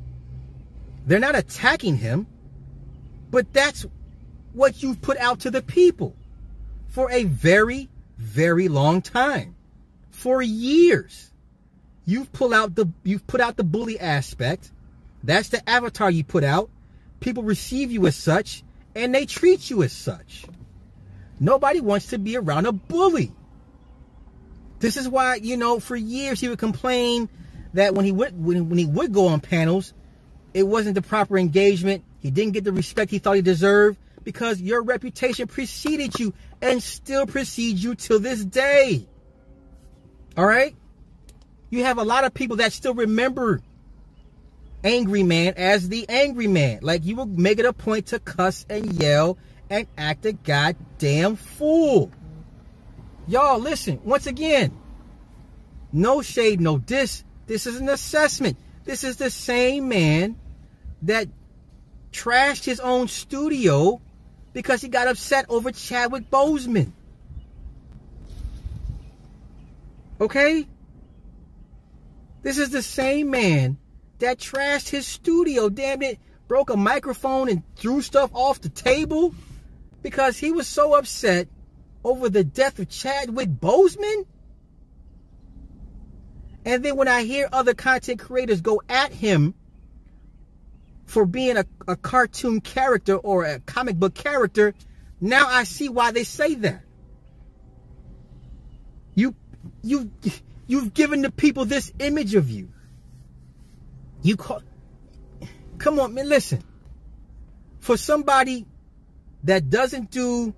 they're not attacking him but that's what you've put out to the people for a very, very long time. For years. You've pulled out the you've put out the bully aspect. That's the avatar you put out. People receive you as such and they treat you as such. Nobody wants to be around a bully. This is why, you know, for years he would complain that when he would when, when he would go on panels, it wasn't the proper engagement he didn't get the respect he thought he deserved because your reputation preceded you and still precedes you till this day. All right? You have a lot of people that still remember Angry Man as the Angry Man. Like you will make it a point to cuss and yell and act a goddamn fool. Y'all, listen, once again, no shade, no diss. This is an assessment. This is the same man that trashed his own studio because he got upset over Chadwick Boseman. Okay? This is the same man that trashed his studio, damn it, broke a microphone and threw stuff off the table because he was so upset over the death of Chadwick Boseman. And then when I hear other content creators go at him for being a, a cartoon character or a comic book character, now I see why they say that. You you you've given the people this image of you. You call Come on, man, listen. For somebody that doesn't do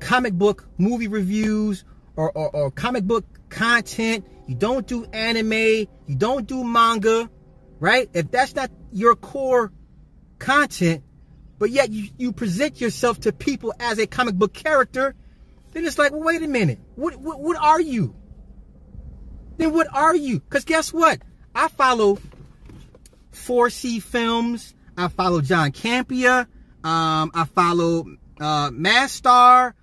comic book movie reviews or, or, or comic book content, you don't do anime, you don't do manga, right? If that's not your core content, but yet you, you present yourself to people as a comic book character, then it's like, well, wait a minute. What, what, what are you? Then what are you? Because guess what? I follow 4C Films. I follow John Campea. Um, I follow uh, Mastar.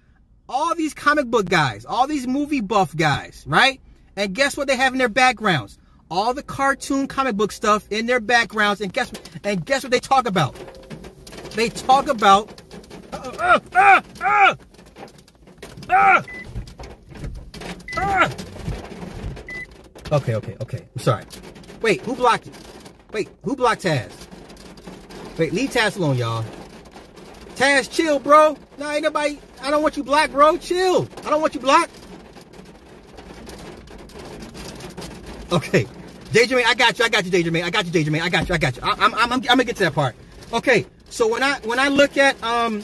All these comic book guys. All these movie buff guys, right? And guess what they have in their backgrounds? All the cartoon comic book stuff in their backgrounds, and guess and guess what they talk about? They talk about. Uh, uh, uh, okay, okay, okay. I'm sorry. Wait, who blocked it? Wait, who blocked Taz? Wait, leave Taz alone, y'all. Taz, chill, bro. No, ain't nobody. I don't want you blocked, bro. Chill. I don't want you blocked. Okay. Man, I got you. I got you, Man. I got you, Man. I got you. I got you. I, I'm, I'm, I'm, I'm gonna get to that part. Okay. So when I when I look at um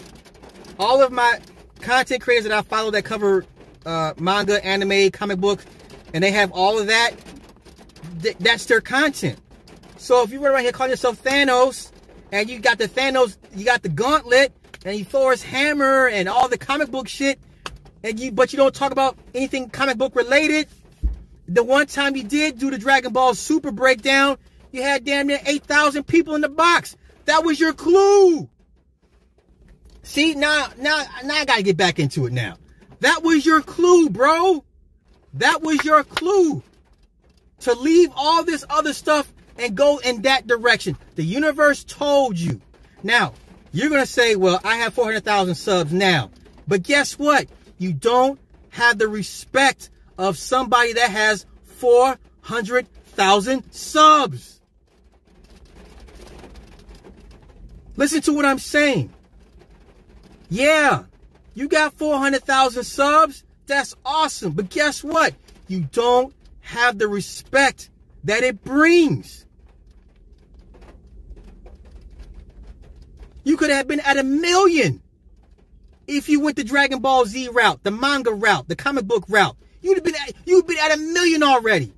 all of my content creators that I follow that cover uh, manga, anime, comic book, and they have all of that, th- that's their content. So if you run around here calling yourself Thanos, and you got the Thanos, you got the gauntlet, and you Thor's hammer, and all the comic book shit, and you but you don't talk about anything comic book related, the one time you did do the Dragon Ball Super breakdown, you had damn near 8,000 people in the box. That was your clue. See, now, now, now I gotta get back into it now. That was your clue, bro. That was your clue. To leave all this other stuff and go in that direction. The universe told you. Now, you're gonna say, well, I have 400,000 subs now. But guess what? You don't have the respect of somebody that has 400,000 subs. Listen to what I'm saying. Yeah, you got 400,000 subs. That's awesome. But guess what? You don't have the respect that it brings. You could have been at a million if you went the Dragon Ball Z route, the manga route, the comic book route. You'd have been at, you'd been at a million already.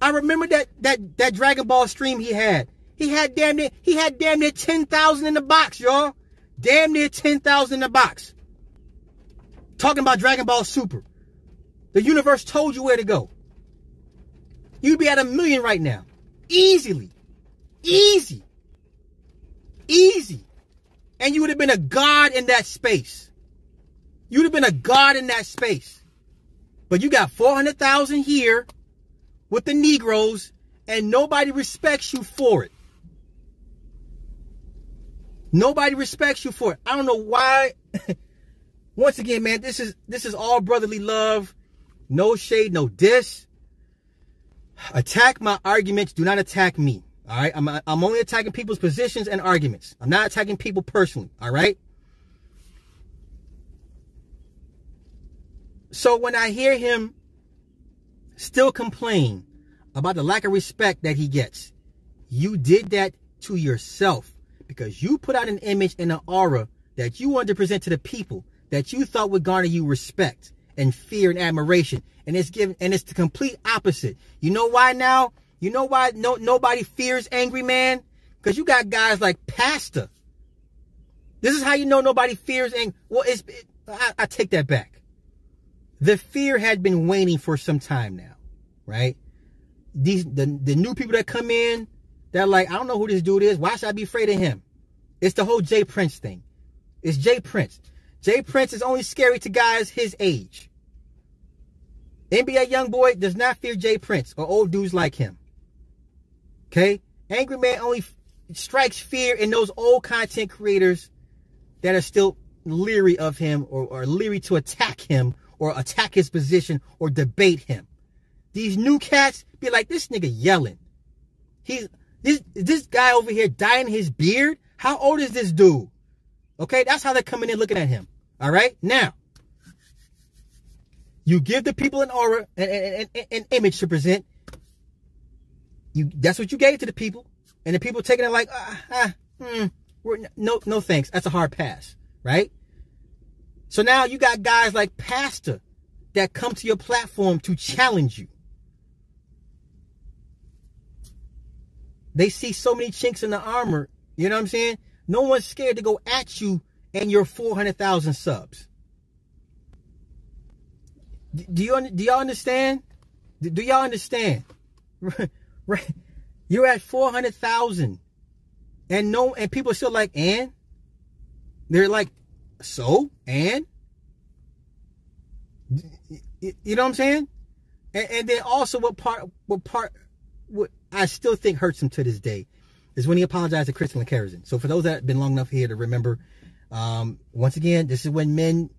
I remember that that that Dragon Ball stream he had. He had damn near he had damn near ten thousand in the box, y'all. Damn near ten thousand in the box. Talking about Dragon Ball Super. The universe told you where to go. You'd be at a million right now. Easily. Easy. Easy. And you would have been a god in that space. You'd have been a god in that space. But you got 400,000 here with the Negroes and nobody respects you for it. Nobody respects you for it. I don't know why. Once again, man, this is this is all brotherly love. No shade, no diss. Attack my arguments. Do not attack me. All right. I'm, I'm only attacking people's positions and arguments. I'm not attacking people personally. All right. So when I hear him still complain about the lack of respect that he gets, you did that to yourself because you put out an image and an aura that you wanted to present to the people that you thought would garner you respect and fear and admiration. And it's given and it's the complete opposite. You know why now? You know why no nobody fears angry man? Because you got guys like Pastor. This is how you know nobody fears angry. Well, it's it, I, I take that back. The fear had been waning for some time now, right? These the the new people that come in, they're like, I don't know who this dude is. Why should I be afraid of him? It's the whole J. Prince thing. It's J. Prince. J. Prince is only scary to guys his age. NBA young boy does not fear J. Prince or old dudes like him. Okay? Angry Man only strikes fear in those old content creators that are still leery of him or, or leery to attack him or attack his position or debate him. These new cats be like, this nigga yelling. He's this this guy over here dyeing his beard. How old is this dude? Okay, that's how they're coming in looking at him. All right, now you give the people an aura, an, an, an, an image to present. You that's what you gave to the people, and the people taking it like, ah, ah hmm, no, no thanks. That's a hard pass, right? So now you got guys like Pastor that come to your platform to challenge you. They see so many chinks in the armor. You know what I'm saying? No one's scared to go at you and your 400,000 subs. Do you do y'all understand? Do y'all understand? right, you're at 400,000 and no and people are still like and they're like so and you know what I'm saying? And, and then also what part what part what I still think hurts him to this day is when he apologized to Crystal and. So for those that have been long enough here to remember, um, once again, this is when men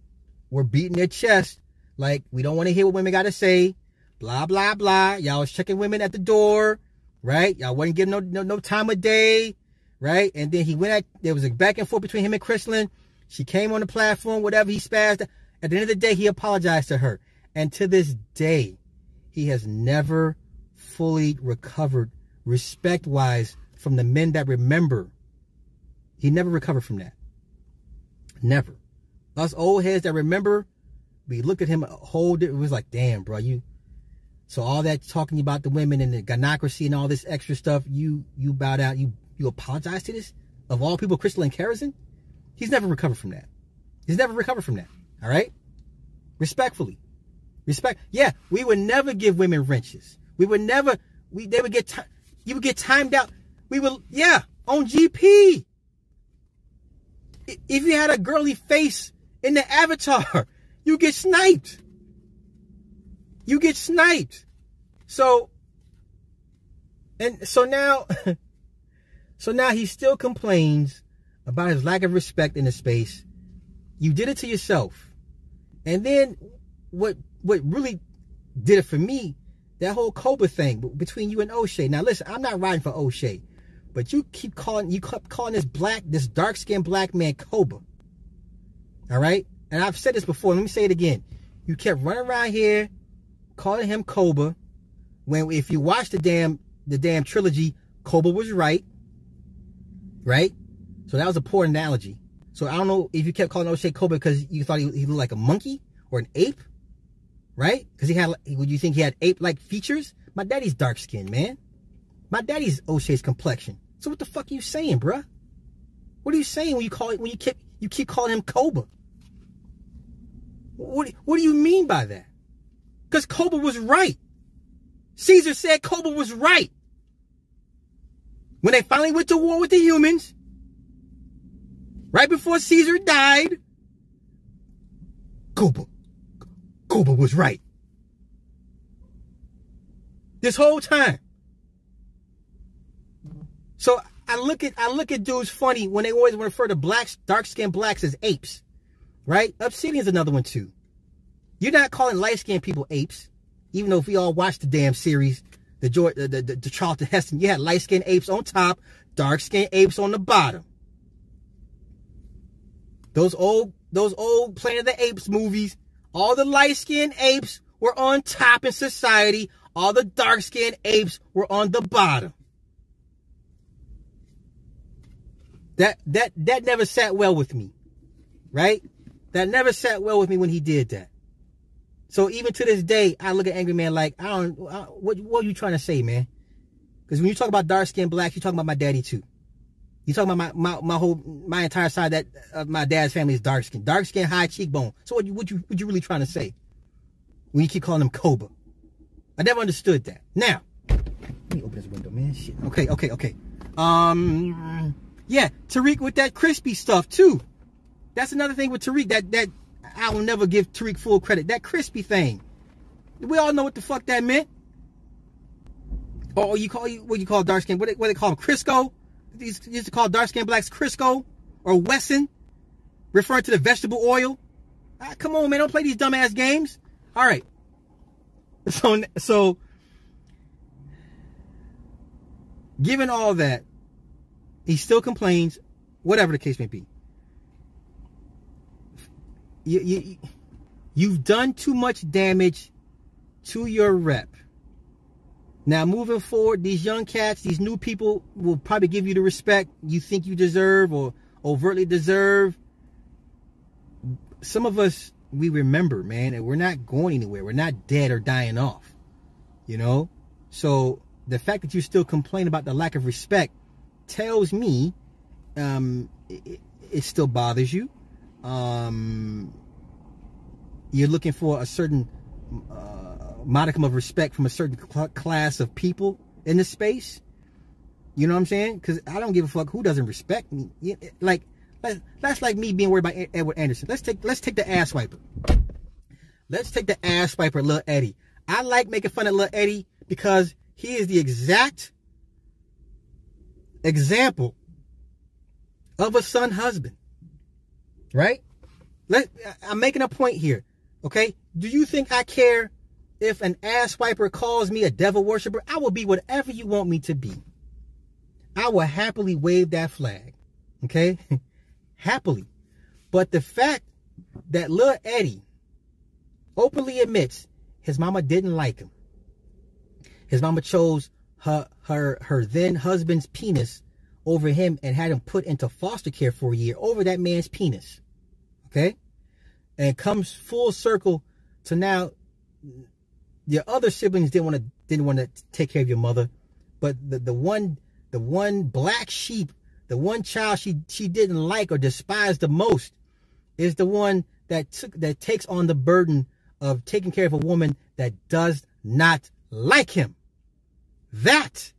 were beating their chest like we don't want to hear what women got to say, blah blah blah. Y'all was checking women at the door, right? Y'all wasn't giving no, no no time of day, right? And then he went at there was a back and forth between him and Chrislyn. She came on the platform, whatever he spazzed. At the end of the day, he apologized to her, and to this day, he has never fully recovered respect wise from the men that remember. He never recovered from that. Never. Us old heads that remember, we looked at him a whole it was like, damn, bro, you so all that talking about the women and the gynocracy and all this extra stuff, you you bowed out, you you apologize to this? Of all people, Crystal and Kerrison? He's never recovered from that. He's never recovered from that. All right? Respectfully. Respect. Yeah, we would never give women wrenches. We would never. We they would get. You would get timed out. We would. Yeah, on GP. If you had a girly face in the avatar, you get sniped. You get sniped. So. And so now. so now he still complains about his lack of respect in the space. You did it to yourself. And then what what really did it for me, that whole Koba thing between you and O'Shea. Now listen, I'm not riding for O'Shea, but you keep calling you kept calling this black, this dark skinned black man Koba. All right? And I've said this before. Let me say it again. You kept running around here calling him Koba. When if you watch the damn the damn trilogy, Koba was right. Right? So that was a poor analogy. So I don't know if you kept calling O'Shea Koba because you thought he, he looked like a monkey or an ape, right? Because he had, would you think he had ape-like features? My daddy's dark skinned, man. My daddy's O'Shea's complexion. So what the fuck are you saying, bruh? What are you saying when you call it when you keep you keep calling him Koba? What what do you mean by that? Because Koba was right. Caesar said Koba was right. When they finally went to war with the humans, right before Caesar died, Koba, Koba was right. This whole time. So I look at I look at dudes funny when they always refer to blacks, dark skinned blacks as apes. Right? Obsidian's another one too. You're not calling light skinned people apes, even though if we all watched the damn series, the George, the, the, the Charlton Heston, you had light skinned apes on top, dark skinned apes on the bottom. Those old, those old Planet of the Apes movies, all the light skinned apes were on top in society. All the dark skinned apes were on the bottom. That that that never sat well with me. Right? That never sat well with me when he did that. So even to this day, I look at Angry Man like, I don't, I, what, what are you trying to say, man? Because when you talk about dark skinned blacks, you're talking about my daddy too. You talking about my, my, my whole my entire side that of my dad's family is dark skin, dark skin, high cheekbone. So what you what you what you really trying to say when you keep calling him Koba? I never understood that. Now, let me open this window, man. Shit. Okay, okay, okay. Um, yeah, Tariq with that crispy stuff too. That's another thing with Tariq that that I will never give Tariq full credit. That crispy thing. We all know what the fuck that meant. Or you call you what you call dark skin? What what they call him? Crisco? These used to call dark skinned blacks Crisco or Wesson, referring to the vegetable oil. Ah, come on, man, don't play these dumbass games. All right. So so given all that, he still complains, whatever the case may be. You, you, you've done too much damage to your rep. Now, moving forward, these young cats, these new people will probably give you the respect you think you deserve or overtly deserve. Some of us, we remember, man, and we're not going anywhere. We're not dead or dying off, you know? So the fact that you still complain about the lack of respect tells me um, it, it still bothers you. Um, you're looking for a certain uh, modicum of respect from a certain cl- class of people in the space. You know what I'm saying? Because I don't give a fuck who doesn't respect me. Eh, like that's like me being worried about Edward Anderson. Let's take let's take the ass wiper. Let's take the ass wiper, Lil Eddie. I like making fun of Lil Eddie because he is the exact example of a son husband. Right? Let I'm making a point here. Okay? Do you think I care if an ass wiper calls me a devil worshiper, I will be whatever you want me to be. I will happily wave that flag. Okay? happily. But the fact that Lil Eddie openly admits his mama didn't like him. His mama chose her her her then husband's penis over him and had him put into foster care for a year over that man's penis. Okay? And comes full circle to now your other siblings didn't want to didn't want to take care of your mother, but the, the one the one black sheep, the one child she she didn't like or despised the most, is the one that took that takes on the burden of taking care of a woman that does not like him. That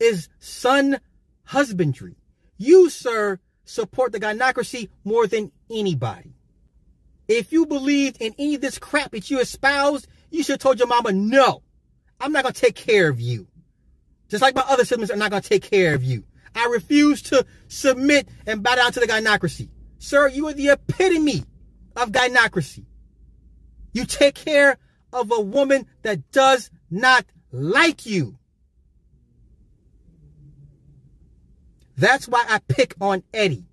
is son husbandry. You, sir, support the gynocracy more than anybody. If you believed in any of this crap that you espoused, you should have told your mama, no, I'm not going to take care of you. Just like my other siblings are not going to take care of you. I refuse to submit and bow down to the gynocracy. Sir, you are the epitome of gynocracy. You take care of a woman that does not like you. That's why I pick on Eddie.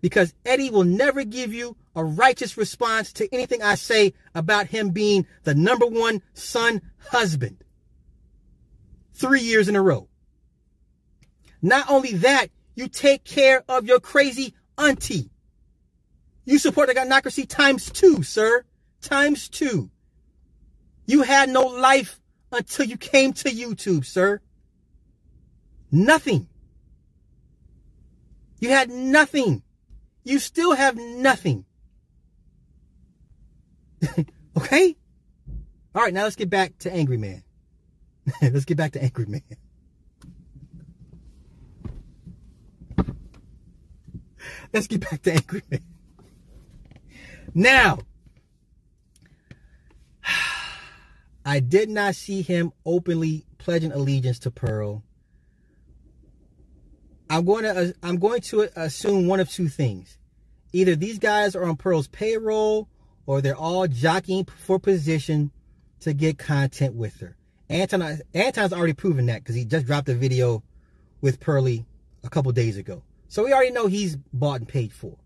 Because Eddie will never give you a righteous response to anything I say about him being the number one son husband. Three years in a row. Not only that, you take care of your crazy auntie. You support the gynocracy times two, sir. Times two. You had no life until you came to YouTube, sir. Nothing. You had nothing. You still have nothing. okay? All right, now let's get back to Angry Man. let's get back to Angry Man. let's get back to Angry Man. Now, I did not see him openly pledging allegiance to Pearl. I'm going to I'm going to assume one of two things. Either these guys are on Pearl's payroll or they're all jockeying for position to get content with her. Anton Anton's already proven that because he just dropped a video with Pearly a couple days ago. So we already know he's bought and paid for.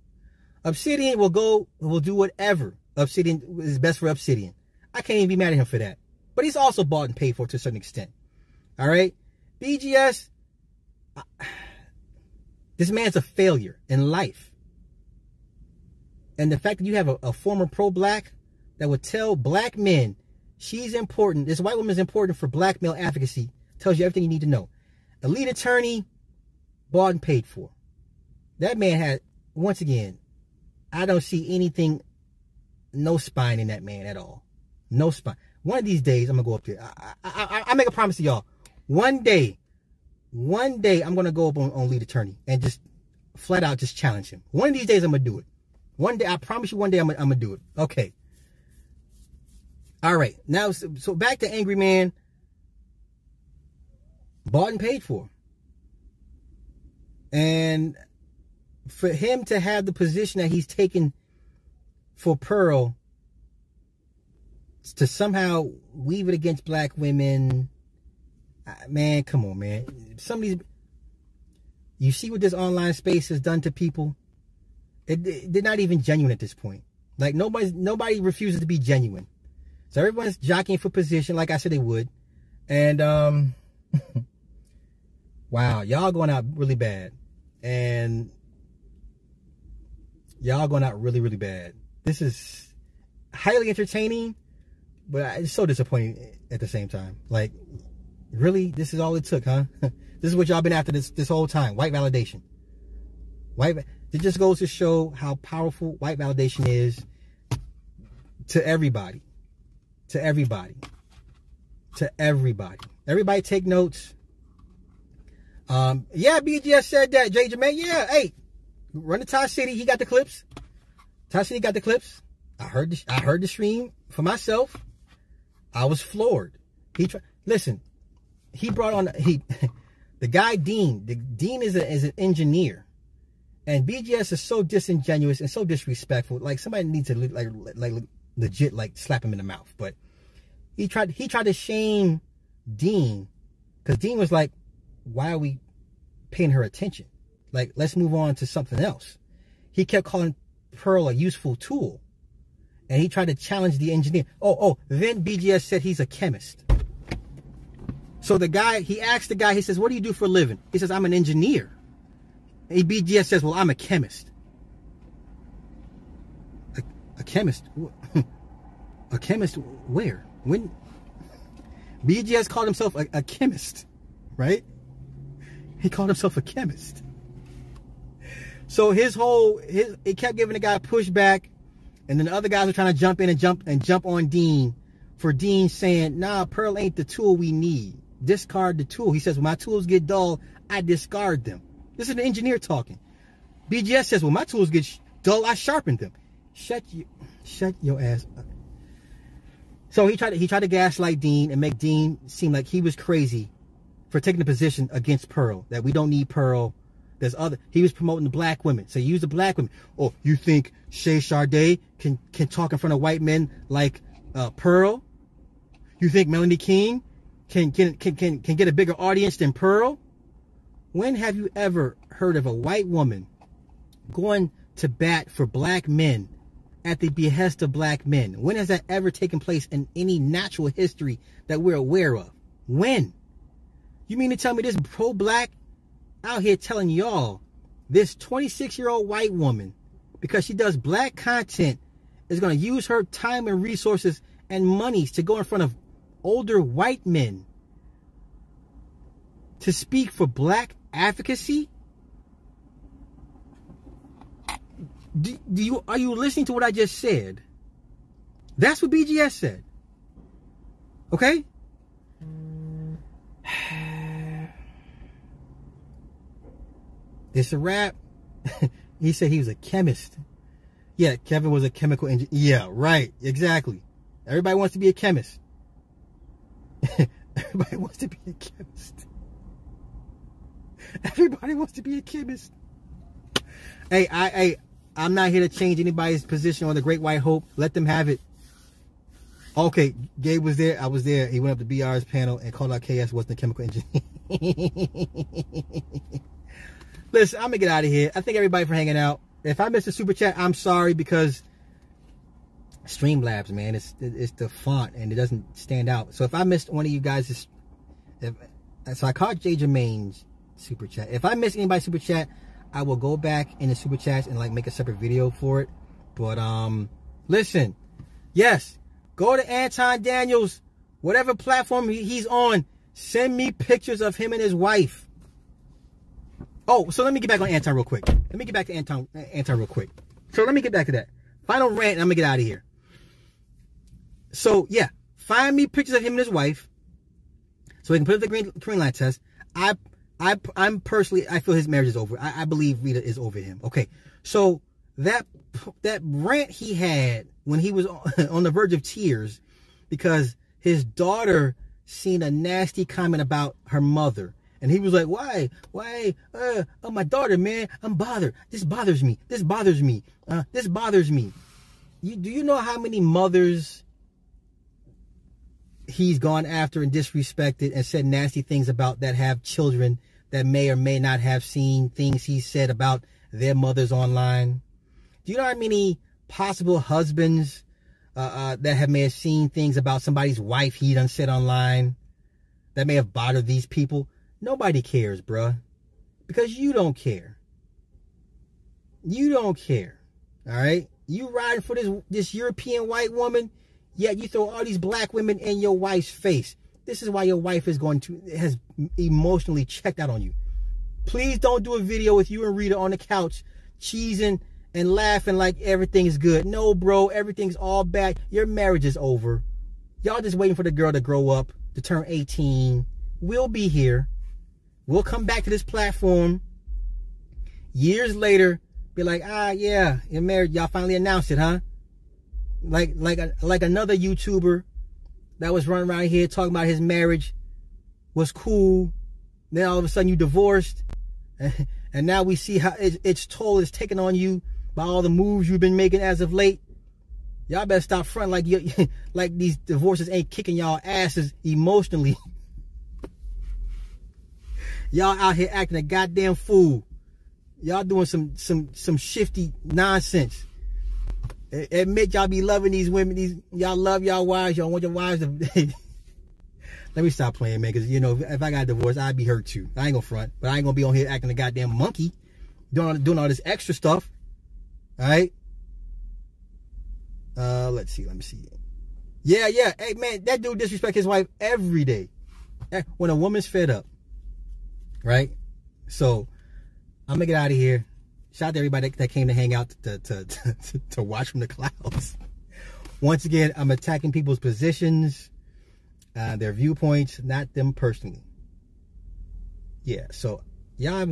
Obsidian will go will do whatever Obsidian is best for Obsidian. I can't even be mad at him for that. But he's also bought and paid for to a certain extent. All right? BGS this man's a failure in life. And the fact that you have a, a former pro black that would tell black men she's important, this white woman is important for black male advocacy, tells you everything you need to know. Elite attorney, bought and paid for. That man had, once again, I don't see anything, no spine in that man at all. No spine. One of these days, I'm gonna go up there. I, I, I, I make a promise to y'all. One day, one day, I'm gonna go up on, on lead attorney and just flat out just challenge him. One of these days, I'm gonna do it. One day, I promise you, one day I'm I'm gonna do it. Okay. All right. Now, so, so back to Angry Man. Bought and paid for. And for him to have the position that he's taken for Pearl to somehow weave it against black women, man, come on, man. Some of these, you see what this online space has done to people. It, it, they're not even genuine at this point. Like nobody's nobody refuses to be genuine. So everyone's jockeying for position, like I said they would. And um wow, y'all going out really bad. And y'all going out really, really bad. This is highly entertaining, but it's so disappointing at the same time. Like, really? This is all it took, huh? this is what y'all been after this this whole time. White validation. White it just goes to show how powerful white validation is to everybody. To everybody. To everybody. Everybody take notes. Um, yeah, BGS said that. Jay Jermaine, yeah, hey, run to Ty City. He got the clips. Ty City got the clips. I heard the, I heard the stream for myself. I was floored. He tried. Listen, he brought on he the guy Dean. The Dean is a, is an engineer, and BGS is so disingenuous and so disrespectful. Like somebody needs to like like legit like slap him in the mouth. But he tried he tried to shame Dean because Dean was like, "Why are we paying her attention? Like let's move on to something else." He kept calling Pearl a useful tool, and he tried to challenge the engineer. Oh oh, then BGS said he's a chemist. So the guy, he asked the guy, he says, What do you do for a living? He says, I'm an engineer. And BGS says, Well, I'm a chemist. A, a chemist? a chemist where? When? BGS called himself a, a chemist, right? He called himself a chemist. So his whole, his, it kept giving the guy pushback. And then the other guys were trying to jump in and jump and jump on Dean for Dean saying, nah, Pearl ain't the tool we need discard the tool. He says, when my tools get dull, I discard them. This is an engineer talking. BGS says, when my tools get dull, I sharpen them. Shut you, shut your ass up. So he tried to, he tried to gaslight Dean and make Dean seem like he was crazy for taking the position against Pearl, that we don't need Pearl, There's other. He was promoting the black women. So use the black women. Oh, you think Shay Sade can can talk in front of white men like uh, Pearl? You think Melanie King can can can can can get a bigger audience than Pearl? When have you ever heard of a white woman going to bat for black men at the behest of black men? When has that ever taken place in any natural history that we're aware of? When? You mean to tell me this pro black out here telling y'all this 26 year old white woman, because she does black content, is going to use her time and resources and monies to go in front of older white men to speak for black advocacy? Do, do you are you listening to what I just said? That's what BGS said. Okay? It's a rap. he said he was a chemist. Yeah, Kevin was a chemical engineer. Yeah, right. Exactly. Everybody wants to be a chemist. Everybody wants to be a chemist. Everybody wants to be a chemist. Hey, I, I, I'm not here to change anybody's position on the Great White Hope. Let them have it. Okay, Gabe was there. I was there. He went up to BR's panel and called out KS wasn't a chemical engineer. Listen, I'm gonna get out of here. I thank everybody for hanging out. If I missed a super chat, I'm sorry because Streamlabs, man, it's it's the font and it doesn't stand out. So if I missed one of you guys, if, so I caught Jay Jermaine's super chat. If I miss anybody's super chat, I will go back in the super chats and like make a separate video for it. But um, listen, yes, go to Anton Daniels, whatever platform he's on. Send me pictures of him and his wife. Oh, so let me get back on Anton real quick. Let me get back to Anton, Anton real quick. So let me get back to that. Final rant, and I'm gonna get out of here. So yeah, find me pictures of him and his wife, so we can put up the green green light test. I, I, I'm personally, I feel his marriage is over. I, I believe Rita is over him. Okay, so that that rant he had when he was on the verge of tears because his daughter seen a nasty comment about her mother and he was like, why? Why? Uh, oh, my daughter, man. I'm bothered. This bothers me. This bothers me. Uh, this bothers me. You, do you know how many mothers he's gone after and disrespected and said nasty things about that have children that may or may not have seen things he said about their mothers online? Do you know how many possible husbands uh, uh, that have may have seen things about somebody's wife he done said online that may have bothered these people? Nobody cares, bruh. Because you don't care. You don't care. All right? You riding for this this European white woman, yet you throw all these black women in your wife's face. This is why your wife is going to has emotionally checked out on you. Please don't do a video with you and Rita on the couch cheesing and laughing like everything is good. No, bro, everything's all bad. Your marriage is over. Y'all just waiting for the girl to grow up, to turn 18. We'll be here. We'll come back to this platform years later, be like, ah, yeah, you're married. Y'all finally announced it, huh? Like, like, like another YouTuber that was running around here talking about his marriage was cool. Then all of a sudden you divorced, and now we see how its toll is taken on you by all the moves you've been making as of late. Y'all better stop front like you, like these divorces ain't kicking y'all asses emotionally. Y'all out here acting a goddamn fool. Y'all doing some some some shifty nonsense. Admit y'all be loving these women. These y'all love y'all wives. Y'all want your wives to. Let me stop playing, man. Cause you know, if I got divorced, I'd be hurt too. I ain't gonna front, but I ain't gonna be on here acting a goddamn monkey, doing all, doing all this extra stuff. All right. Uh, let's see. Let me see. Yeah, yeah. Hey, man, that dude disrespect his wife every day. When a woman's fed up, right? So I'm gonna get out of here. Shout out to everybody that came to hang out to, to, to, to watch from the clouds. Once again, I'm attacking people's positions, uh, their viewpoints, not them personally. Yeah, so y'all have